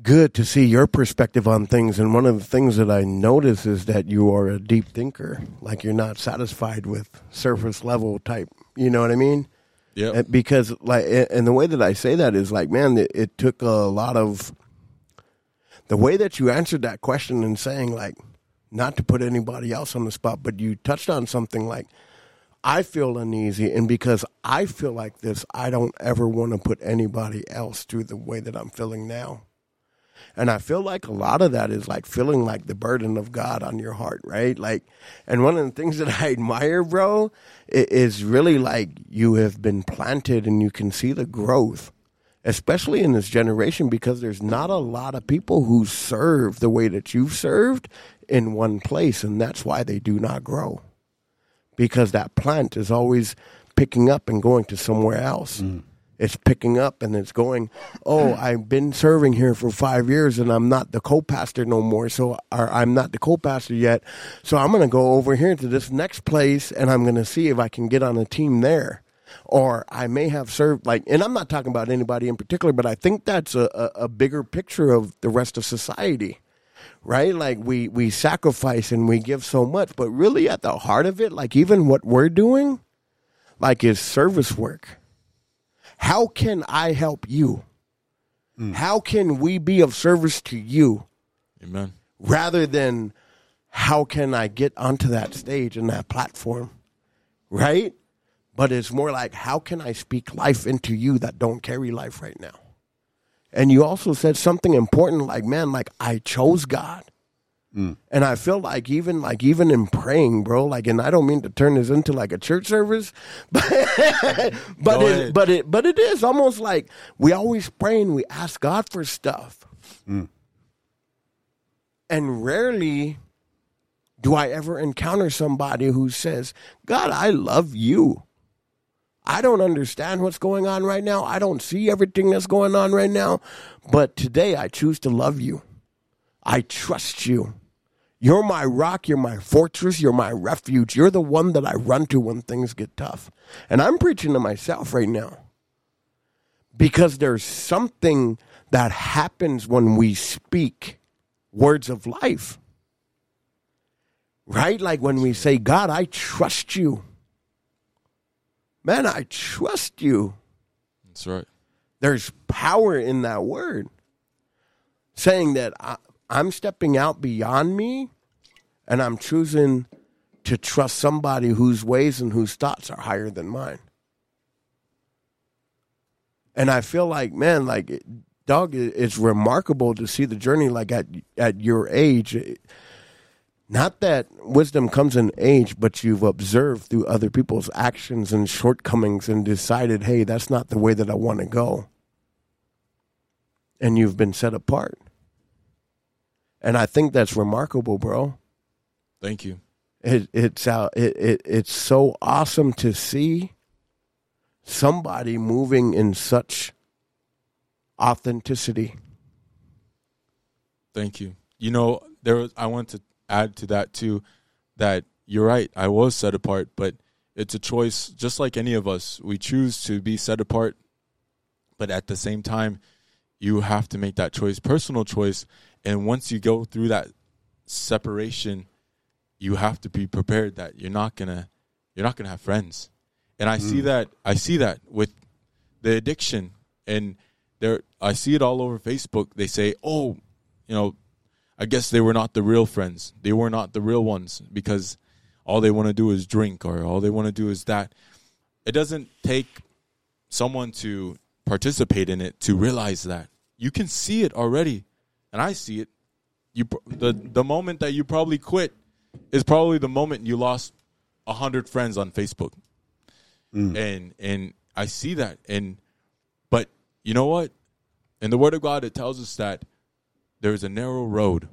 good to see your perspective on things. And one of the things that I notice is that you are a deep thinker. Like you're not satisfied with surface level type. You know what I mean? Yeah. Because like, and the way that I say that is like, man, it, it took a lot of. the way that you answered that question and saying like, not to put anybody else on the spot, but you touched on something like, I feel uneasy, and because I feel like this, I don't ever want to put anybody else through the way that I'm feeling now. And I feel like a lot of that is like feeling like the burden of God on your heart, right? Like, and one of the things that I admire, bro, is really like you have been planted and you can see the growth, especially in this generation, because there's not a lot of people who serve the way that you've served in one place, and that's why they do not grow because that plant is always picking up and going to somewhere else. Mm. It's picking up and it's going, oh, I've been serving here for five years and I'm not the co pastor no more. So, or I'm not the co pastor yet. So I'm going to go over here to this next place and I'm going to see if I can get on a team there. Or I may have served, like, and I'm not talking about anybody in particular, but I think that's a, a, a bigger picture of the rest of society right? Like we we sacrifice and we give so much, but really at the heart of it, like even what we're doing, like is service work. How can I help you? Hmm. How can we be of service to you Amen. rather than how can I get onto that stage and that platform? Right? But it's more like how can I speak life into you that don't carry life right now? And you also said something important like, man, like I chose God. Mm. And I feel like even like even in praying, bro, like and I don't mean to turn this into like a church service, but but it, but it but it is almost like we always pray and we ask God for stuff. Mm. And rarely do I ever encounter somebody who says, God, I love you. I don't understand what's going on right now. I don't see everything that's going on right now. But today I choose to love you. I trust you. You're my rock. You're my fortress. You're my refuge. You're the one that I run to when things get tough. And I'm preaching to myself right now because there's something that happens when we speak words of life. Right? Like when we say, God, I trust you. Man, I trust you. That's right. There's power in that word. Saying that I, I'm stepping out beyond me and I'm choosing to trust somebody whose ways and whose thoughts are higher than mine. And I feel like, man, like, it- dog, it's remarkable to see the journey like at at your age. Not that wisdom comes in age, but you've observed through other people's actions and shortcomings and decided, hey, that's not the way that I want to go. And you've been set apart. And I think that's remarkable, bro. Thank you. It, it's uh, it, it it's so awesome to see somebody moving in such authenticity. Thank you. You know, there was I want to add to that too that you're right. I was set apart, but it's a choice just like any of us. We choose to be set apart, but at the same time you have to make that choice, personal choice, and once you go through that separation, you have to be prepared that you're not going to you're not going to have friends. And I see mm. that I see that with the addiction and there I see it all over Facebook. They say, "Oh, you know, I guess they were not the real friends. They were not the real ones because all they want to do is drink or all they want to do is that." It doesn't take someone to participate in it to realize that. You can see it already. And I see it. You the the moment that you probably quit is probably the moment you lost a hundred friends on Facebook, mm. and and I see that. And but you know what? In the Word of God, it tells us that there is a narrow road,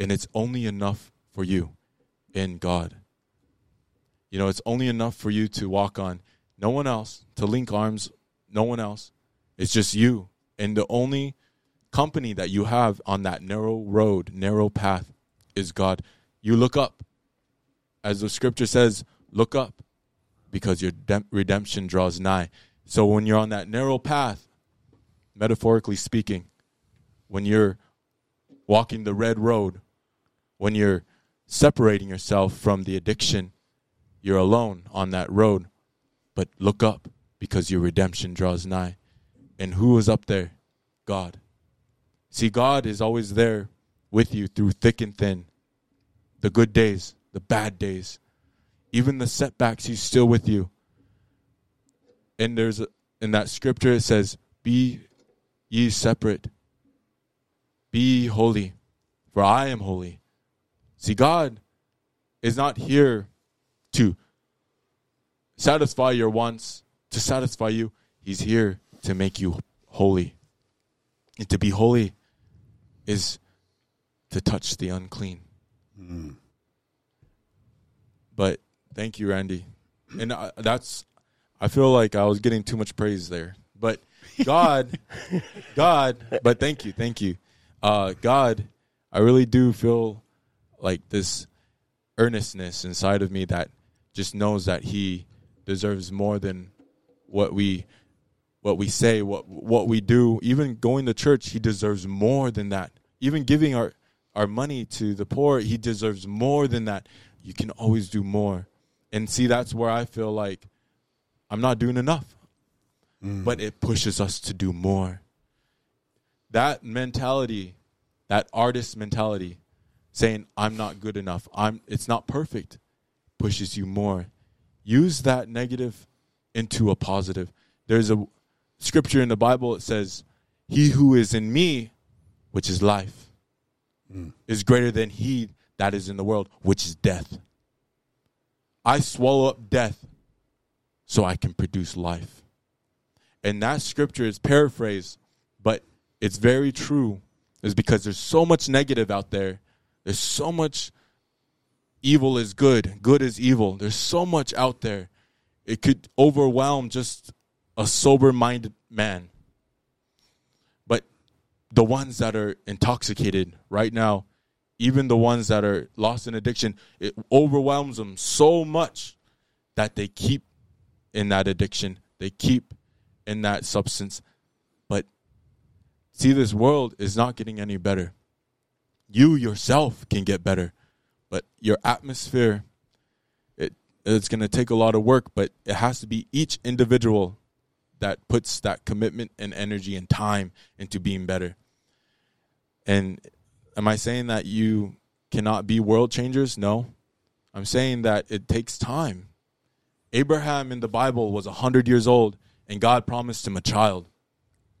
and it's only enough for you in God. You know, it's only enough for you to walk on. No one else to link arms. No one else. It's just you, and the only company that you have on that narrow road, narrow path, is God. You look up, as the scripture says, look up, because your dem- redemption draws nigh. So when you're on that narrow path, metaphorically speaking, when you're walking the red road, when you're separating yourself from the addiction, you're alone on that road. But look up because your redemption draws nigh. And who is up there? God. See, God is always there with you through thick and thin. The good days, the bad days, even the setbacks, He's still with you. And there's in that scripture it says, "Be ye separate, be holy, for I am holy." See, God is not here to satisfy your wants, to satisfy you. He's here to make you holy. And to be holy is to touch the unclean. Mm. But thank you, Randy. And I, that's, I feel like I was getting too much praise there. But God, God, but thank you, thank you. Uh, God, I really do feel like this earnestness inside of me that just knows that He deserves more than what we what we say, what what we do, even going to church, he deserves more than that. Even giving our our money to the poor, he deserves more than that. You can always do more. And see that's where I feel like I'm not doing enough. But it pushes us to do more. That mentality, that artist mentality, saying I'm not good enough, I'm it's not perfect, pushes you more. Use that negative into a positive. There's a scripture in the Bible that says, He who is in me, which is life, hmm. is greater than he that is in the world, which is death. I swallow up death so I can produce life. And that scripture is paraphrased, but it's very true, is because there's so much negative out there. There's so much evil is good, good is evil. There's so much out there. It could overwhelm just a sober minded man. But the ones that are intoxicated right now, even the ones that are lost in addiction, it overwhelms them so much that they keep in that addiction. They keep in that substance. See, this world is not getting any better. You yourself can get better, but your atmosphere, it, it's going to take a lot of work, but it has to be each individual that puts that commitment and energy and time into being better. And am I saying that you cannot be world changers? No. I'm saying that it takes time. Abraham in the Bible was 100 years old and God promised him a child.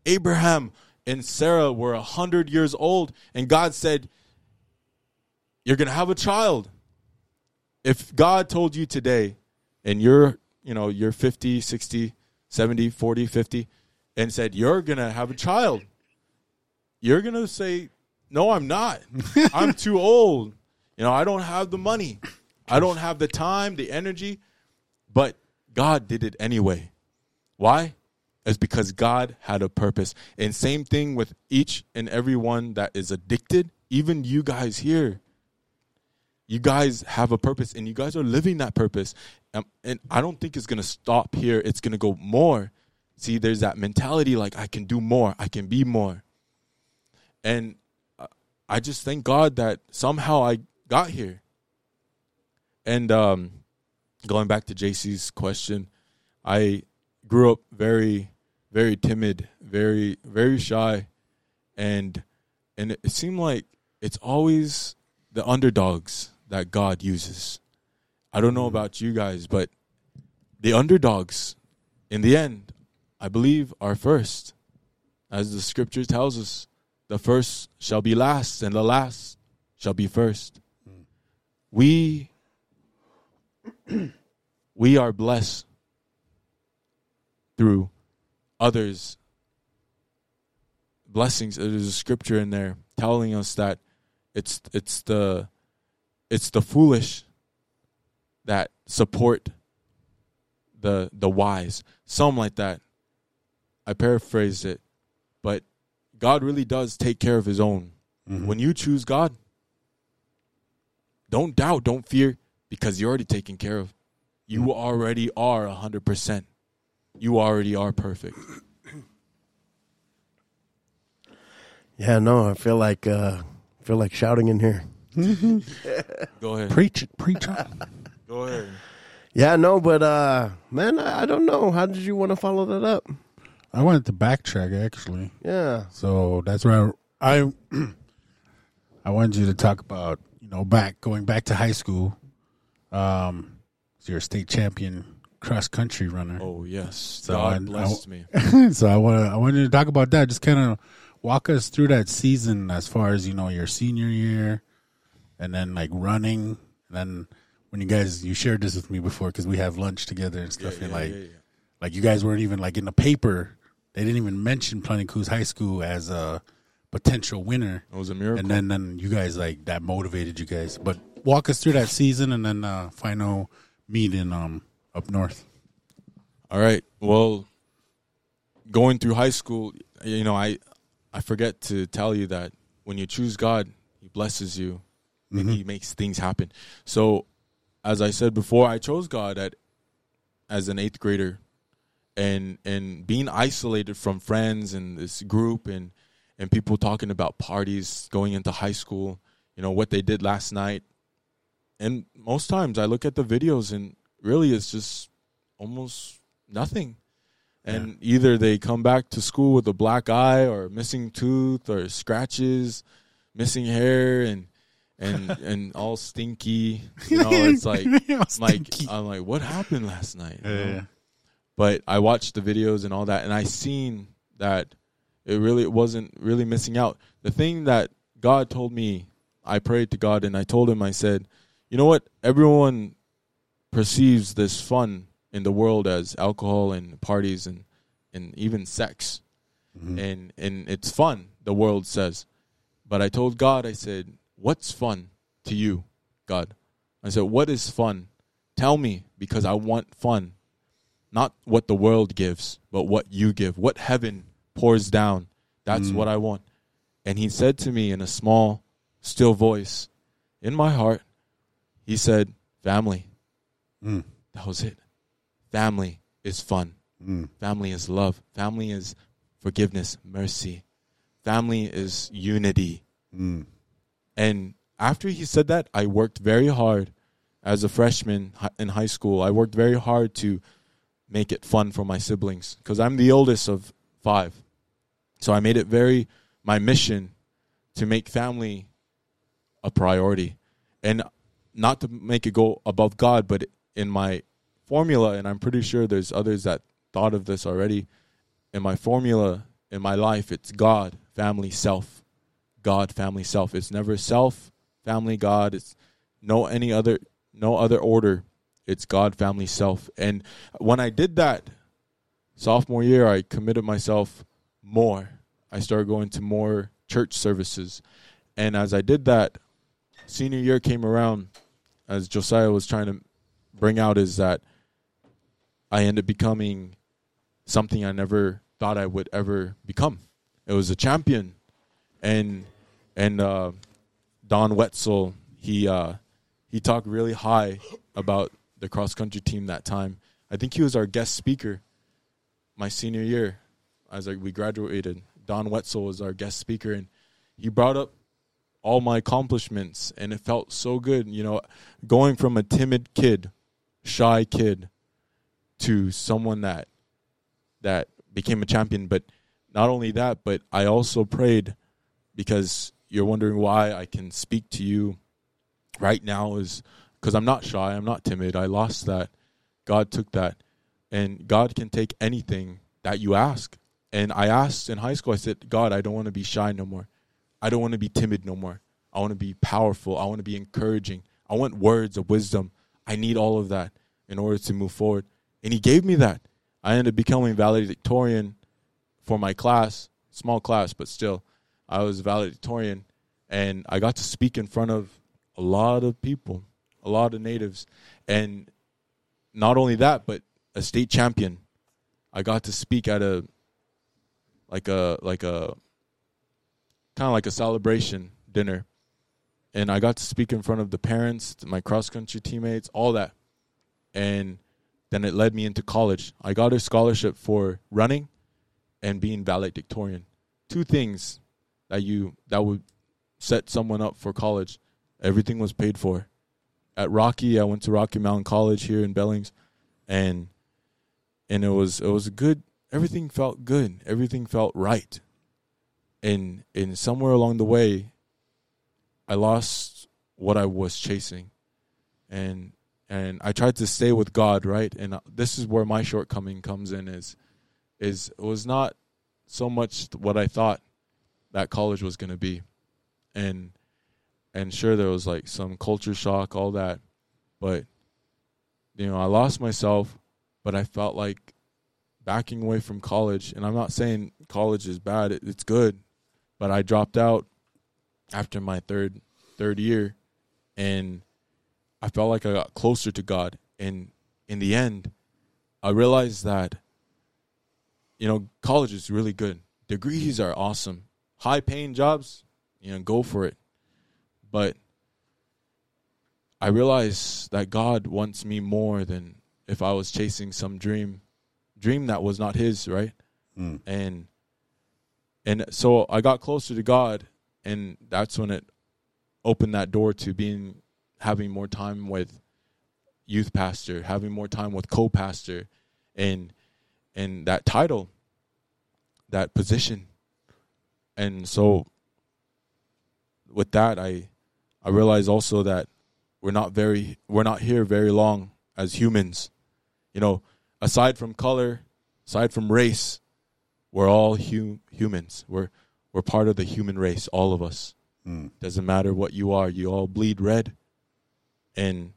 Abraham and Sarah were 100 years old and God said, You're going to have a child. If God told you today and you're, you know, you're 50, 60, 70, 40, 50 and said, You're going to have a child, you're going to say, No, I'm not. I'm too old. You know, I don't have the money. I don't have the time, the energy. But God did it anyway. Why? It's because God had a purpose. And same thing with each and every one that is addicted, even you guys here. You guys have a purpose and you guys are living that purpose. Um, and I don't think it's going to stop here. It's going to go more. See, there's that mentality like, I can do more, I can be more. And uh, I just thank God that somehow I got here. And um, going back to JC's question, I grew up very, very timid, very, very shy, and and it seemed like it's always the underdogs that God uses. I don't know mm-hmm. about you guys, but the underdogs, in the end, I believe, are first, as the scripture tells us. The first shall be last, and the last shall be first. Mm. We we are blessed through others blessings. There's a scripture in there telling us that it's it's the it's the foolish that support the the wise. Something like that. I paraphrased it. But god really does take care of his own. Mm-hmm. When you choose god don't doubt don't fear because you're already taken care of. You mm-hmm. already are 100% you already are perfect Yeah, no, I feel like uh feel like shouting in here. go ahead Preach it, preach on. go ahead Yeah, no, but uh man, I, I don't know. How did you want to follow that up? I wanted to backtrack actually. Yeah. So that's where I I wanted you to talk about you know back going back to high school. Um, you're a state champion cross country runner. Oh yes, So God I- blessed I- me. so I want to I wanted to talk about that. Just kind of walk us through that season as far as you know your senior year, and then like running, and then when you guys you shared this with me before because we have lunch together and stuff. Yeah, and yeah, like yeah, like you guys weren't even like in the paper. They didn't even mention Plenty Coups High School as a potential winner. It was a miracle. And then then you guys like that motivated you guys. But walk us through that season and then uh final meet in um up north. All right. Well, going through high school, you know, I I forget to tell you that when you choose God, He blesses you, and He mm-hmm. makes things happen. So, as I said before, I chose God at as an eighth grader, and and being isolated from friends and this group and and people talking about parties going into high school, you know what they did last night, and most times I look at the videos and really it's just almost nothing. And either they come back to school with a black eye or missing tooth or scratches, missing hair and and and all stinky. You know, it's like like. I'm like, what happened last night? know? Yeah. But I watched the videos and all that and I seen that it really it wasn't really missing out. The thing that God told me, I prayed to God and I told him I said, "You know what? Everyone perceives this fun in the world as alcohol and parties and and even sex. Mm-hmm. And and it's fun, the world says. But I told God, I said, "What's fun to you, God?" I said, "What is fun? Tell me because I want fun. Not what the world gives, but what you give. What heaven pours down. That's mm. what I want." And he said to me in a small, still voice, in my heart, he said, "Family." Mm. That was it. Family is fun. Mm. Family is love. Family is forgiveness, mercy. Family is unity. Mm. And after he said that, I worked very hard as a freshman in high school. I worked very hard to make it fun for my siblings because I'm the oldest of five. So I made it very my mission to make family a priority and not to make it go above God, but in my formula, and I'm pretty sure there's others that thought of this already. In my formula in my life, it's God, family, self. God, family, self. It's never self, family, God. It's no any other no other order. It's God, family, self. And when I did that sophomore year, I committed myself more. I started going to more church services. And as I did that, senior year came around, as Josiah was trying to bring out, is that I ended up becoming something I never thought I would ever become. It was a champion, and and uh, Don Wetzel he uh, he talked really high about the cross country team that time. I think he was our guest speaker my senior year as I, we graduated. Don Wetzel was our guest speaker, and he brought up all my accomplishments, and it felt so good. You know, going from a timid kid, shy kid, to someone that that became a champion. But not only that, but I also prayed because you're wondering why I can speak to you right now is because I'm not shy, I'm not timid. I lost that. God took that. And God can take anything that you ask. And I asked in high school, I said, God, I don't want to be shy no more. I don't want to be timid no more. I want to be powerful. I want to be encouraging. I want words of wisdom. I need all of that in order to move forward. And He gave me that. I ended up becoming valedictorian for my class, small class, but still, I was valedictorian. And I got to speak in front of a lot of people, a lot of natives. And not only that, but a state champion. I got to speak at a like a like a kind of like a celebration dinner. And I got to speak in front of the parents, my cross country teammates, all that. And then it led me into college. I got a scholarship for running and being valedictorian. Two things that you that would set someone up for college. Everything was paid for. At Rocky, I went to Rocky Mountain College here in Billings and and it was it was good everything felt good. Everything felt right. and and somewhere along the way, I lost what I was chasing, and and I tried to stay with God, right? And uh, this is where my shortcoming comes in is is it was not so much what I thought that college was going to be, and and sure there was like some culture shock, all that, but you know I lost myself, but I felt like backing away from college, and I'm not saying college is bad; it, it's good, but I dropped out after my third third year, and I felt like I got closer to God, and in the end, I realized that you know college is really good. Degrees are awesome, high paying jobs, you know, go for it. But I realized that God wants me more than if I was chasing some dream, dream that was not His, right? Mm. And and so I got closer to God, and that's when it opened that door to being having more time with youth pastor, having more time with co-pastor, and and that title, that position, and so with that, I I realize also that we're not very we're not here very long as humans, you know. Aside from color, aside from race, we're all hu- humans. We're we're part of the human race, all of us. Hmm. Doesn't matter what you are, you all bleed red. And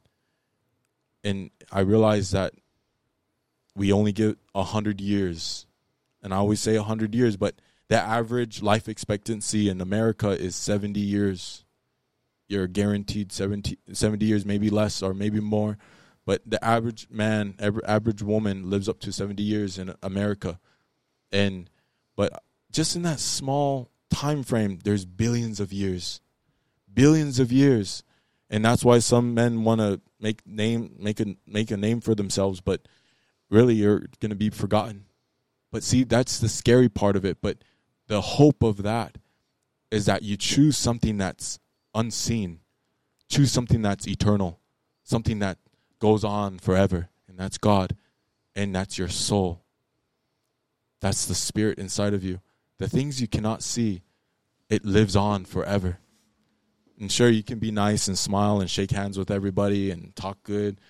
and I realize that we only get a hundred years, and I always say a hundred years, but the average life expectancy in America is seventy years. You're guaranteed 70, 70 years, maybe less or maybe more, but the average man, every average woman lives up to seventy years in America, and but just in that small time frame, there's billions of years, billions of years, and that's why some men want to make name make a make a name for themselves, but really you're going to be forgotten. But see, that's the scary part of it. But the hope of that is that you choose something that's unseen, choose something that's eternal, something that goes on forever, and that's God, and that's your soul. That's the spirit inside of you. The things you cannot see, it lives on forever. And sure, you can be nice and smile and shake hands with everybody and talk good,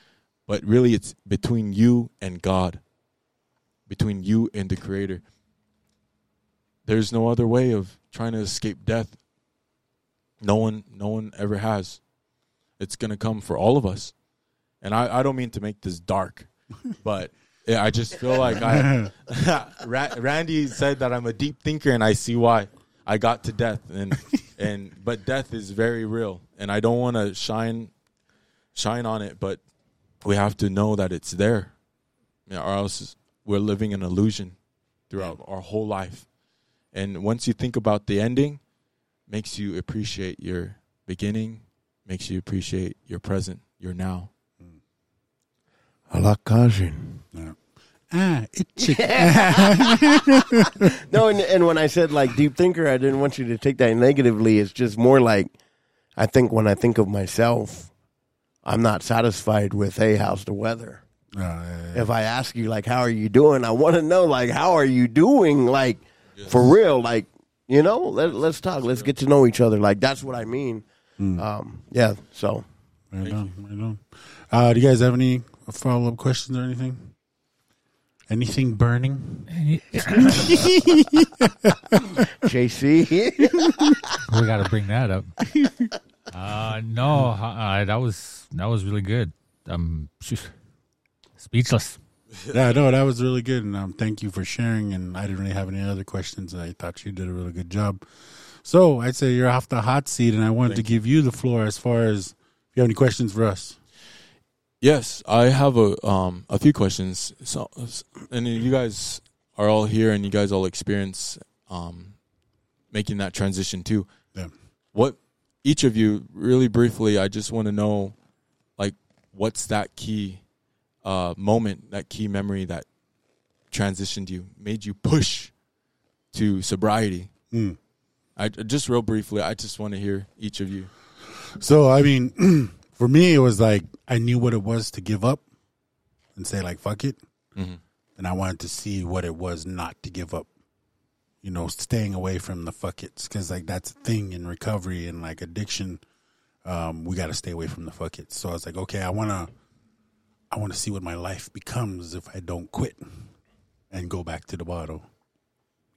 but really it's between you and God, between you and the Creator. There's no other way of trying to escape death. No one, no one ever has. It's gonna come for all of us, and I, I don't mean to make this dark, but yeah, I just feel like I. Ra- Randy said that I'm a deep thinker, and I see why. I got to death, and and but death is very real, and I don't want to shine shine on it, but we have to know that it's there, know, or else we're living an illusion throughout our whole life. And once you think about the ending, makes you appreciate your beginning, makes you appreciate your present, your now. I like Kajin. Ah, itchy. No, and, and when I said like deep thinker, I didn't want you to take that negatively. It's just more like I think when I think of myself, I'm not satisfied with hey, how's the weather? Ah, yeah, yeah. If I ask you like how are you doing, I want to know like how are you doing, like for real, like you know. Let, let's talk. Let's get to know each other. Like that's what I mean. Um, yeah. So Right on, right on. Uh, do you guys have any follow up questions or anything? Anything burning? JC, we got to bring that up. Uh, no, uh, that was that was really good. Um, phew, speechless. Yeah, no, that was really good, and um, thank you for sharing. And I didn't really have any other questions. I thought you did a really good job. So I'd say you're off the hot seat, and I wanted to give you the floor as far as if you have any questions for us. Yes, I have a um a few questions. So, and you guys are all here, and you guys all experience um making that transition too. Yeah. What each of you really briefly, I just want to know, like, what's that key uh moment, that key memory that transitioned you, made you push to sobriety. Mm. I just real briefly, I just want to hear each of you. So I mean, for me, it was like I knew what it was to give up and say like "fuck it," Mhm. and I wanted to see what it was not to give up. you know, staying away from the fuck it's because like that's a thing in recovery and like addiction. Um, we got to stay away from the fuck it. So I was like, okay, I wanna, I want to see what my life becomes if I don't quit and go back to the bottle.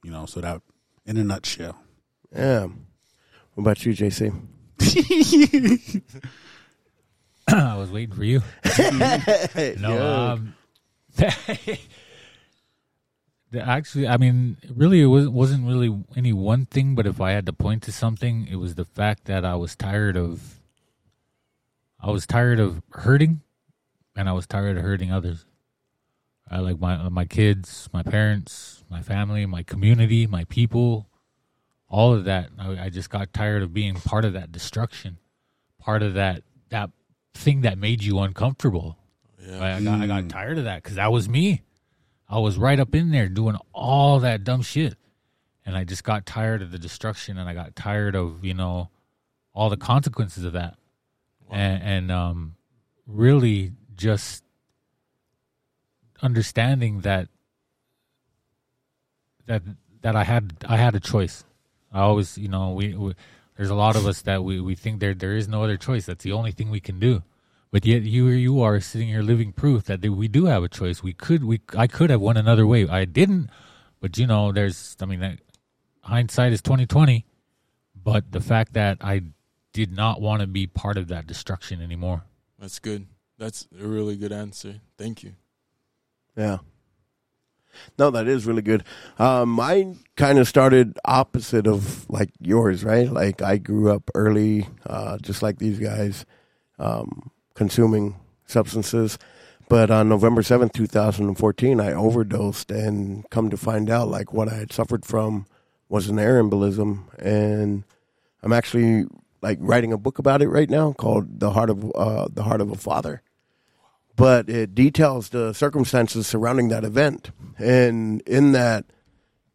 You know, so that in a nutshell. Yeah. What about you, JC? I was waiting for you. no, um, actually, I mean, really, it was, wasn't really any one thing. But if I had to point to something, it was the fact that I was tired of. I was tired of hurting, and I was tired of hurting others. I like my my kids, my parents, my family, my community, my people, all of that. I, I just got tired of being part of that destruction, part of that that thing that made you uncomfortable. I, I got I got tired of that because that was me. I was right up in there doing all that dumb shit, and I just got tired of the destruction, and I got tired of you know all the consequences of that, and, and um, really just understanding that that that I had I had a choice. I always, you know, we, we there's a lot of us that we, we think there there is no other choice. That's the only thing we can do. But yet you you are sitting here living proof that we do have a choice. We could we I could have went another way. I didn't, but you know, there's I mean, that, hindsight is twenty twenty. But the fact that I did not want to be part of that destruction anymore. That's good. That's a really good answer. Thank you. Yeah. No, that is really good. Um, mine kind of started opposite of like yours, right? Like I grew up early, uh, just like these guys, um, consuming substances. But on November seventh, 2014, I overdosed and come to find out like what I had suffered from was an air embolism. And I'm actually like writing a book about it right now called The Heart of, uh, The Heart of a Father but it details the circumstances surrounding that event. And in that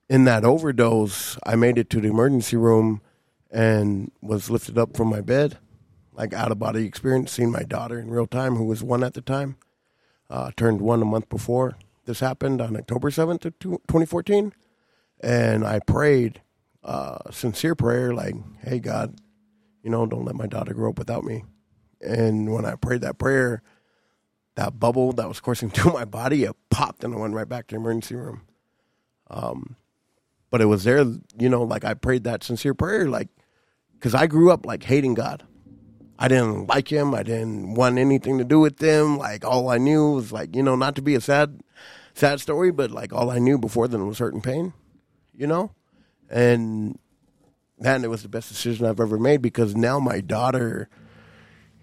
in that overdose, I made it to the emergency room and was lifted up from my bed, like out of body experience, seeing my daughter in real time, who was one at the time, uh, turned one a month before this happened on October seventh of twenty fourteen, and I prayed, uh, sincere prayer, like, "Hey God, you know, don't let my daughter grow up without me." And when I prayed that prayer, that bubble that was coursing through my body, it popped and I went right back to the emergency room. Um, but it was there, you know, like I prayed that sincere prayer, like, because I grew up like hating God. I didn't like him. I didn't want anything to do with him. Like all I knew was like, you know, not to be a sad, sad story, but like all I knew before then was hurt and pain, you know, and man, it was the best decision I've ever made because now my daughter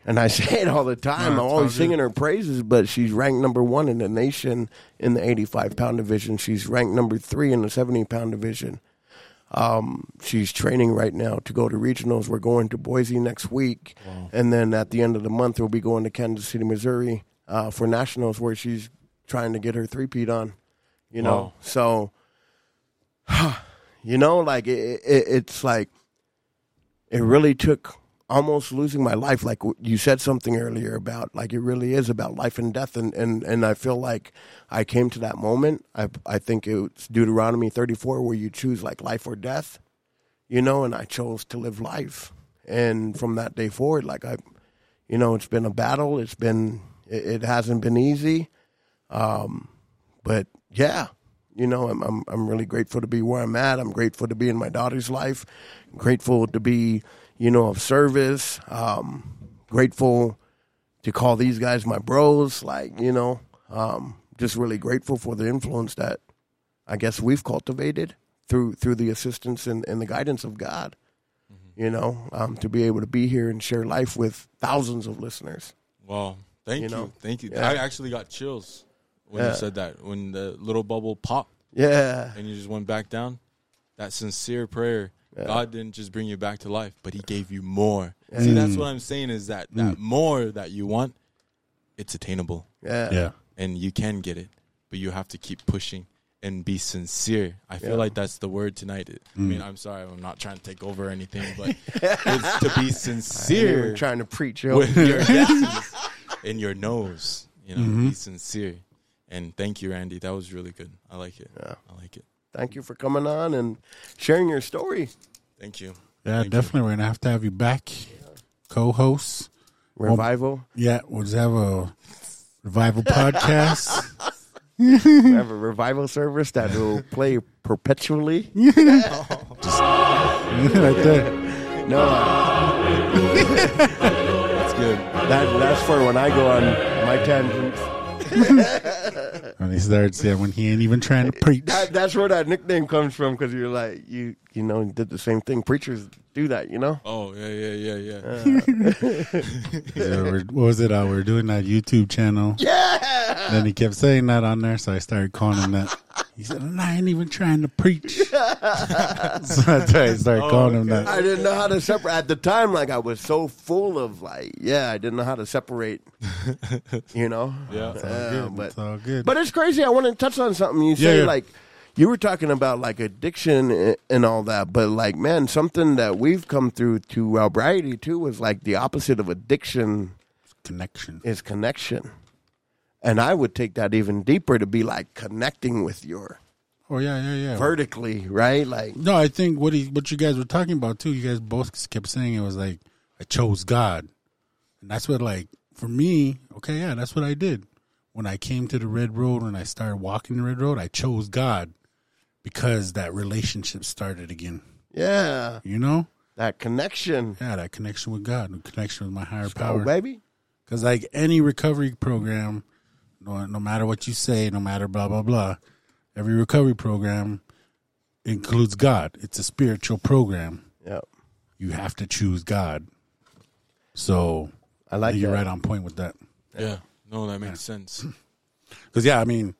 and I say it all the time. No, I'm always singing her praises, but she's ranked number one in the nation in the 85 pound division. She's ranked number three in the 70 pound division. Um, she's training right now to go to regionals. We're going to Boise next week, and then at the end of the month, we'll be going to Kansas City, Missouri, uh, for nationals, where she's trying to get her three peat on. You know, Wow. so you know, like it, it, it's like it really took almost losing my life. Like you said something earlier about, like it really is about life and death, and and and I feel like I came to that moment. I I think it's Deuteronomy thirty four where you choose like life or death, you know, and I chose to live life, and from that day forward, like I, you know, it's been a battle. It's been it, it hasn't been easy, um, but yeah. You know, I'm, I'm I'm really grateful to be where I'm at. I'm grateful to be in my daughter's life. I'm grateful to be, you know, of service. Um, grateful to call these guys my bros. Like, you know, um, just really grateful for the influence that I guess we've cultivated through through the assistance and, and the guidance of God. You know, um, to be able to be here and share life with thousands of listeners. Wow. Thank You you. know? Thank you. Yeah. I actually got chills when Yeah. you said that. When the little bubble popped Yeah, and you just went back down, that sincere prayer, God didn't just bring you back to life, but He gave you more. See, that's mm. what I'm saying is that that mm. more that you want, it's attainable yeah, Yeah. and you can get it, but you have to keep pushing and be sincere. I feel Yeah. like that's the word tonight. I mm. mean, I'm sorry, I'm not trying to take over or anything, but it's to be sincere trying to preach. Yo. with your yeses and your no's. You know, mm-hmm. be sincere. And thank you, Randy. That was really good. I like it. Yeah. I like it. thank you for coming on and sharing your story. Thank you. Yeah, Thank you. definitely. We're gonna have to have you back, co-host. Revival. Yeah, we'll just have a revival podcast. we have a revival service that will play perpetually. right there. No, uh, That's good. that that's for when I go on my tangents. When he starts, yeah, when he ain't even trying to preach. That, that's where that nickname comes from because you're like you you know you did the same thing. Preachers do that, you know. Oh yeah, yeah, yeah, yeah. Yeah, we're- what was it? Uh, we are doing that YouTube channel. Yeah. Then he kept saying that on there, so I started calling him that. He said, "I ain't even trying to preach." so that's why I started Oh, calling him okay. that. I didn't know how to separate at the time. Like I was so full of like, yeah, I didn't know how to separate. You know. Yeah. It's all Yeah, good. but it's all good. but it's crazy. I want to touch on something you say. Yeah, yeah. Like you were talking about like addiction and all that, but like man, something that we've come through to sobriety too was like the opposite of addiction connection. is connection. And I would take that even deeper to be like connecting with your Oh yeah, yeah, yeah. vertically, right? Like No, I think what he, what you guys were talking about too. You guys both kept saying it was like I chose God, and that's what like for me. Okay, yeah, that's what I did when I came to the red road. When I started walking the red road, I chose God because that relationship started again. yeah, You know, that connection. yeah, that connection with God, the connection with my higher Oh, power. baby. Because like any recovery program, no, no matter what you say, no matter blah blah blah, every recovery program includes God. It's a spiritual program. Yeah. you have to choose God. So I like you're that. right on point with that. Yeah. No, that makes sense. Because yeah, I mean,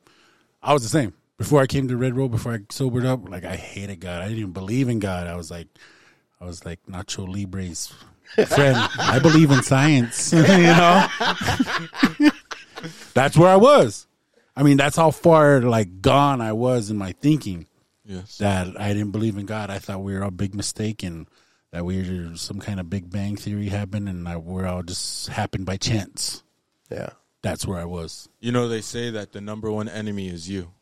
I was the same before I came to Red Road. Before I sobered up, like I hated God. I didn't even believe in God. I was like, I was like Nacho Libre's friend. I believe in science. you know, that's where I was. I mean, that's how far like gone I was in my thinking. Yes. that I didn't believe in God. I thought we were all big mistake and that we were some kind of Big Bang theory happened and that we're all just happened by chance. Yeah. That's where I was. You know, they say that the number one enemy is you.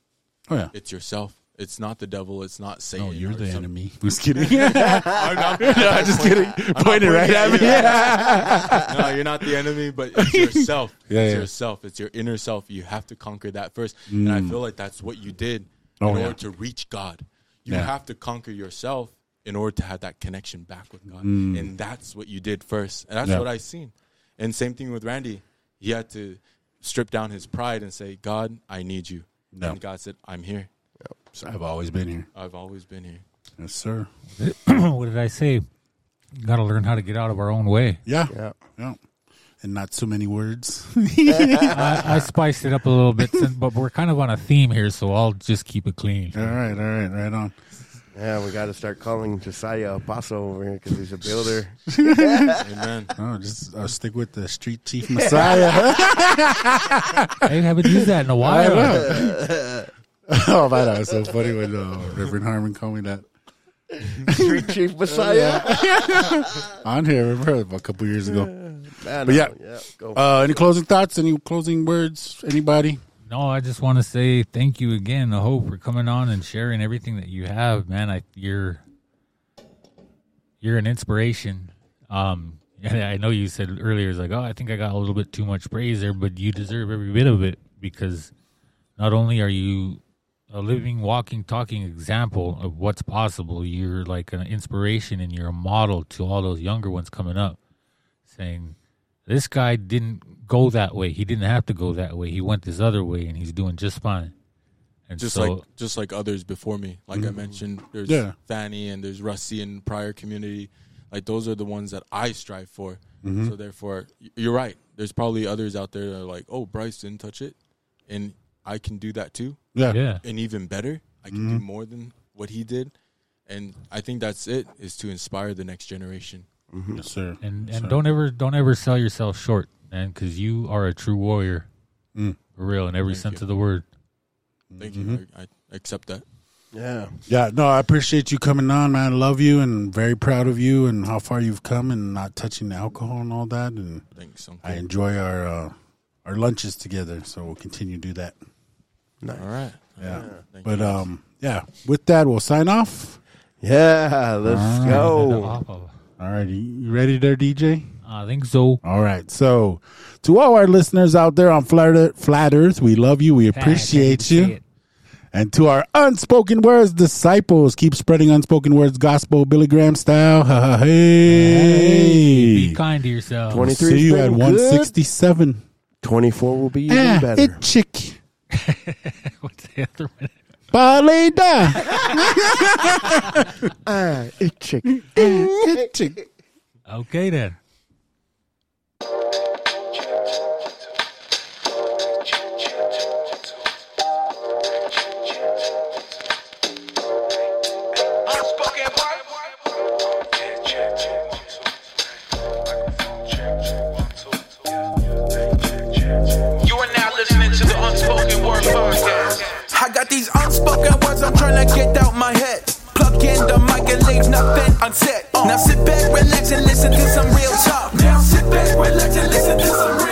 Oh yeah. It's yourself. It's not the devil. It's not Satan. No, you're the some- enemy. Just kidding. I'm not, no, just kidding. Pointing right at me. no, you're not the enemy, but it's yourself. Yeah, it's yeah. yourself. It's your inner self. You have to conquer that first. And I feel like that's what you did Oh, in yeah. order to reach God. You Yeah. have to conquer yourself in order to have that connection back with God. Mm. And that's what you did first. And that's what I seen. And same thing with Randy. He had to strip down his pride and say, God, I need you. Yeah. And God said, I'm here. I've always been here. I've always been here. Yes, sir. what did I say? Got to learn how to get out of our own way. Yeah. Yeah. Yeah. And not so many words. I, I spiced it up a little bit, but we're kind of on a theme here, so I'll just keep it clean. all right. All right. Right on. Yeah, we got to start calling Josiah Apostle over here because he's a builder. Amen. Oh, just I'll stick with the street chief Messiah. I haven't used that in a while. oh, man, that was so funny when uh, Reverend Harmon called me that Street Chief Messiah. on here. Remember a couple years ago. Man, But yeah. yeah, go. Uh, any closing thoughts? Any closing words? Anybody? No, I just want to say thank you again, the Hope, for coming on and sharing everything that you have, man. I you're you're an inspiration. Um, and I know you said earlier, it's like, oh, I think I got a little bit too much praise there, but you deserve every bit of it because not only are you a living, walking, talking example of what's possible, you're like an inspiration and you're a model to all those younger ones coming up, saying, this guy didn't go that way. He didn't have to go that way. He went this other way, and he's doing just fine. And just so, like just like others before me. Like I mm-hmm. mentioned, there's Yeah. Fanny and there's Rusty and Pryor community. Like those are the ones that I strive for. Mm-hmm. So therefore, you're right. There's probably others out there that are like, "Oh, Bryce didn't touch it," and I can do that too, Yeah. yeah, and even better. I can do mm-hmm. more than what he did, and I think that's it. Is to inspire the next generation. Yes, sir. and and don't ever don't ever sell yourself short, man, because you are a true warrior, Mm. for real, in every Thank sense you. of the word. Thank you. I, I accept that. yeah. Yeah, no, I appreciate you coming on, man. I love you and very proud of you and how far you've come and not touching the alcohol and all that. And Thanks. I enjoy our uh, our lunches together, so we'll continue to do that. All right. Yeah. Thank But you. um, yeah, with that, we'll sign off. Yeah, let's go. All right, you you ready there, DJ? I think so. All right. So, to all our listeners out there on Flat Earth, Flat Earth we love you. We appreciate you. And to our unspoken words disciples, keep spreading unspoken words gospel Billy Graham style. Ha, ha, hey. Be kind to yourself. 23 See you been at 167. 24 will be even Ah, better. it chick. What's the other one? Baleda. Ah, it chick. It chick. Okay then. Unspoken words I'm trying to get out my head. Plug in the mic and leave nothing unsaid. Now sit back, relax, and listen to some real talk. Now sit back, relax, and listen to some real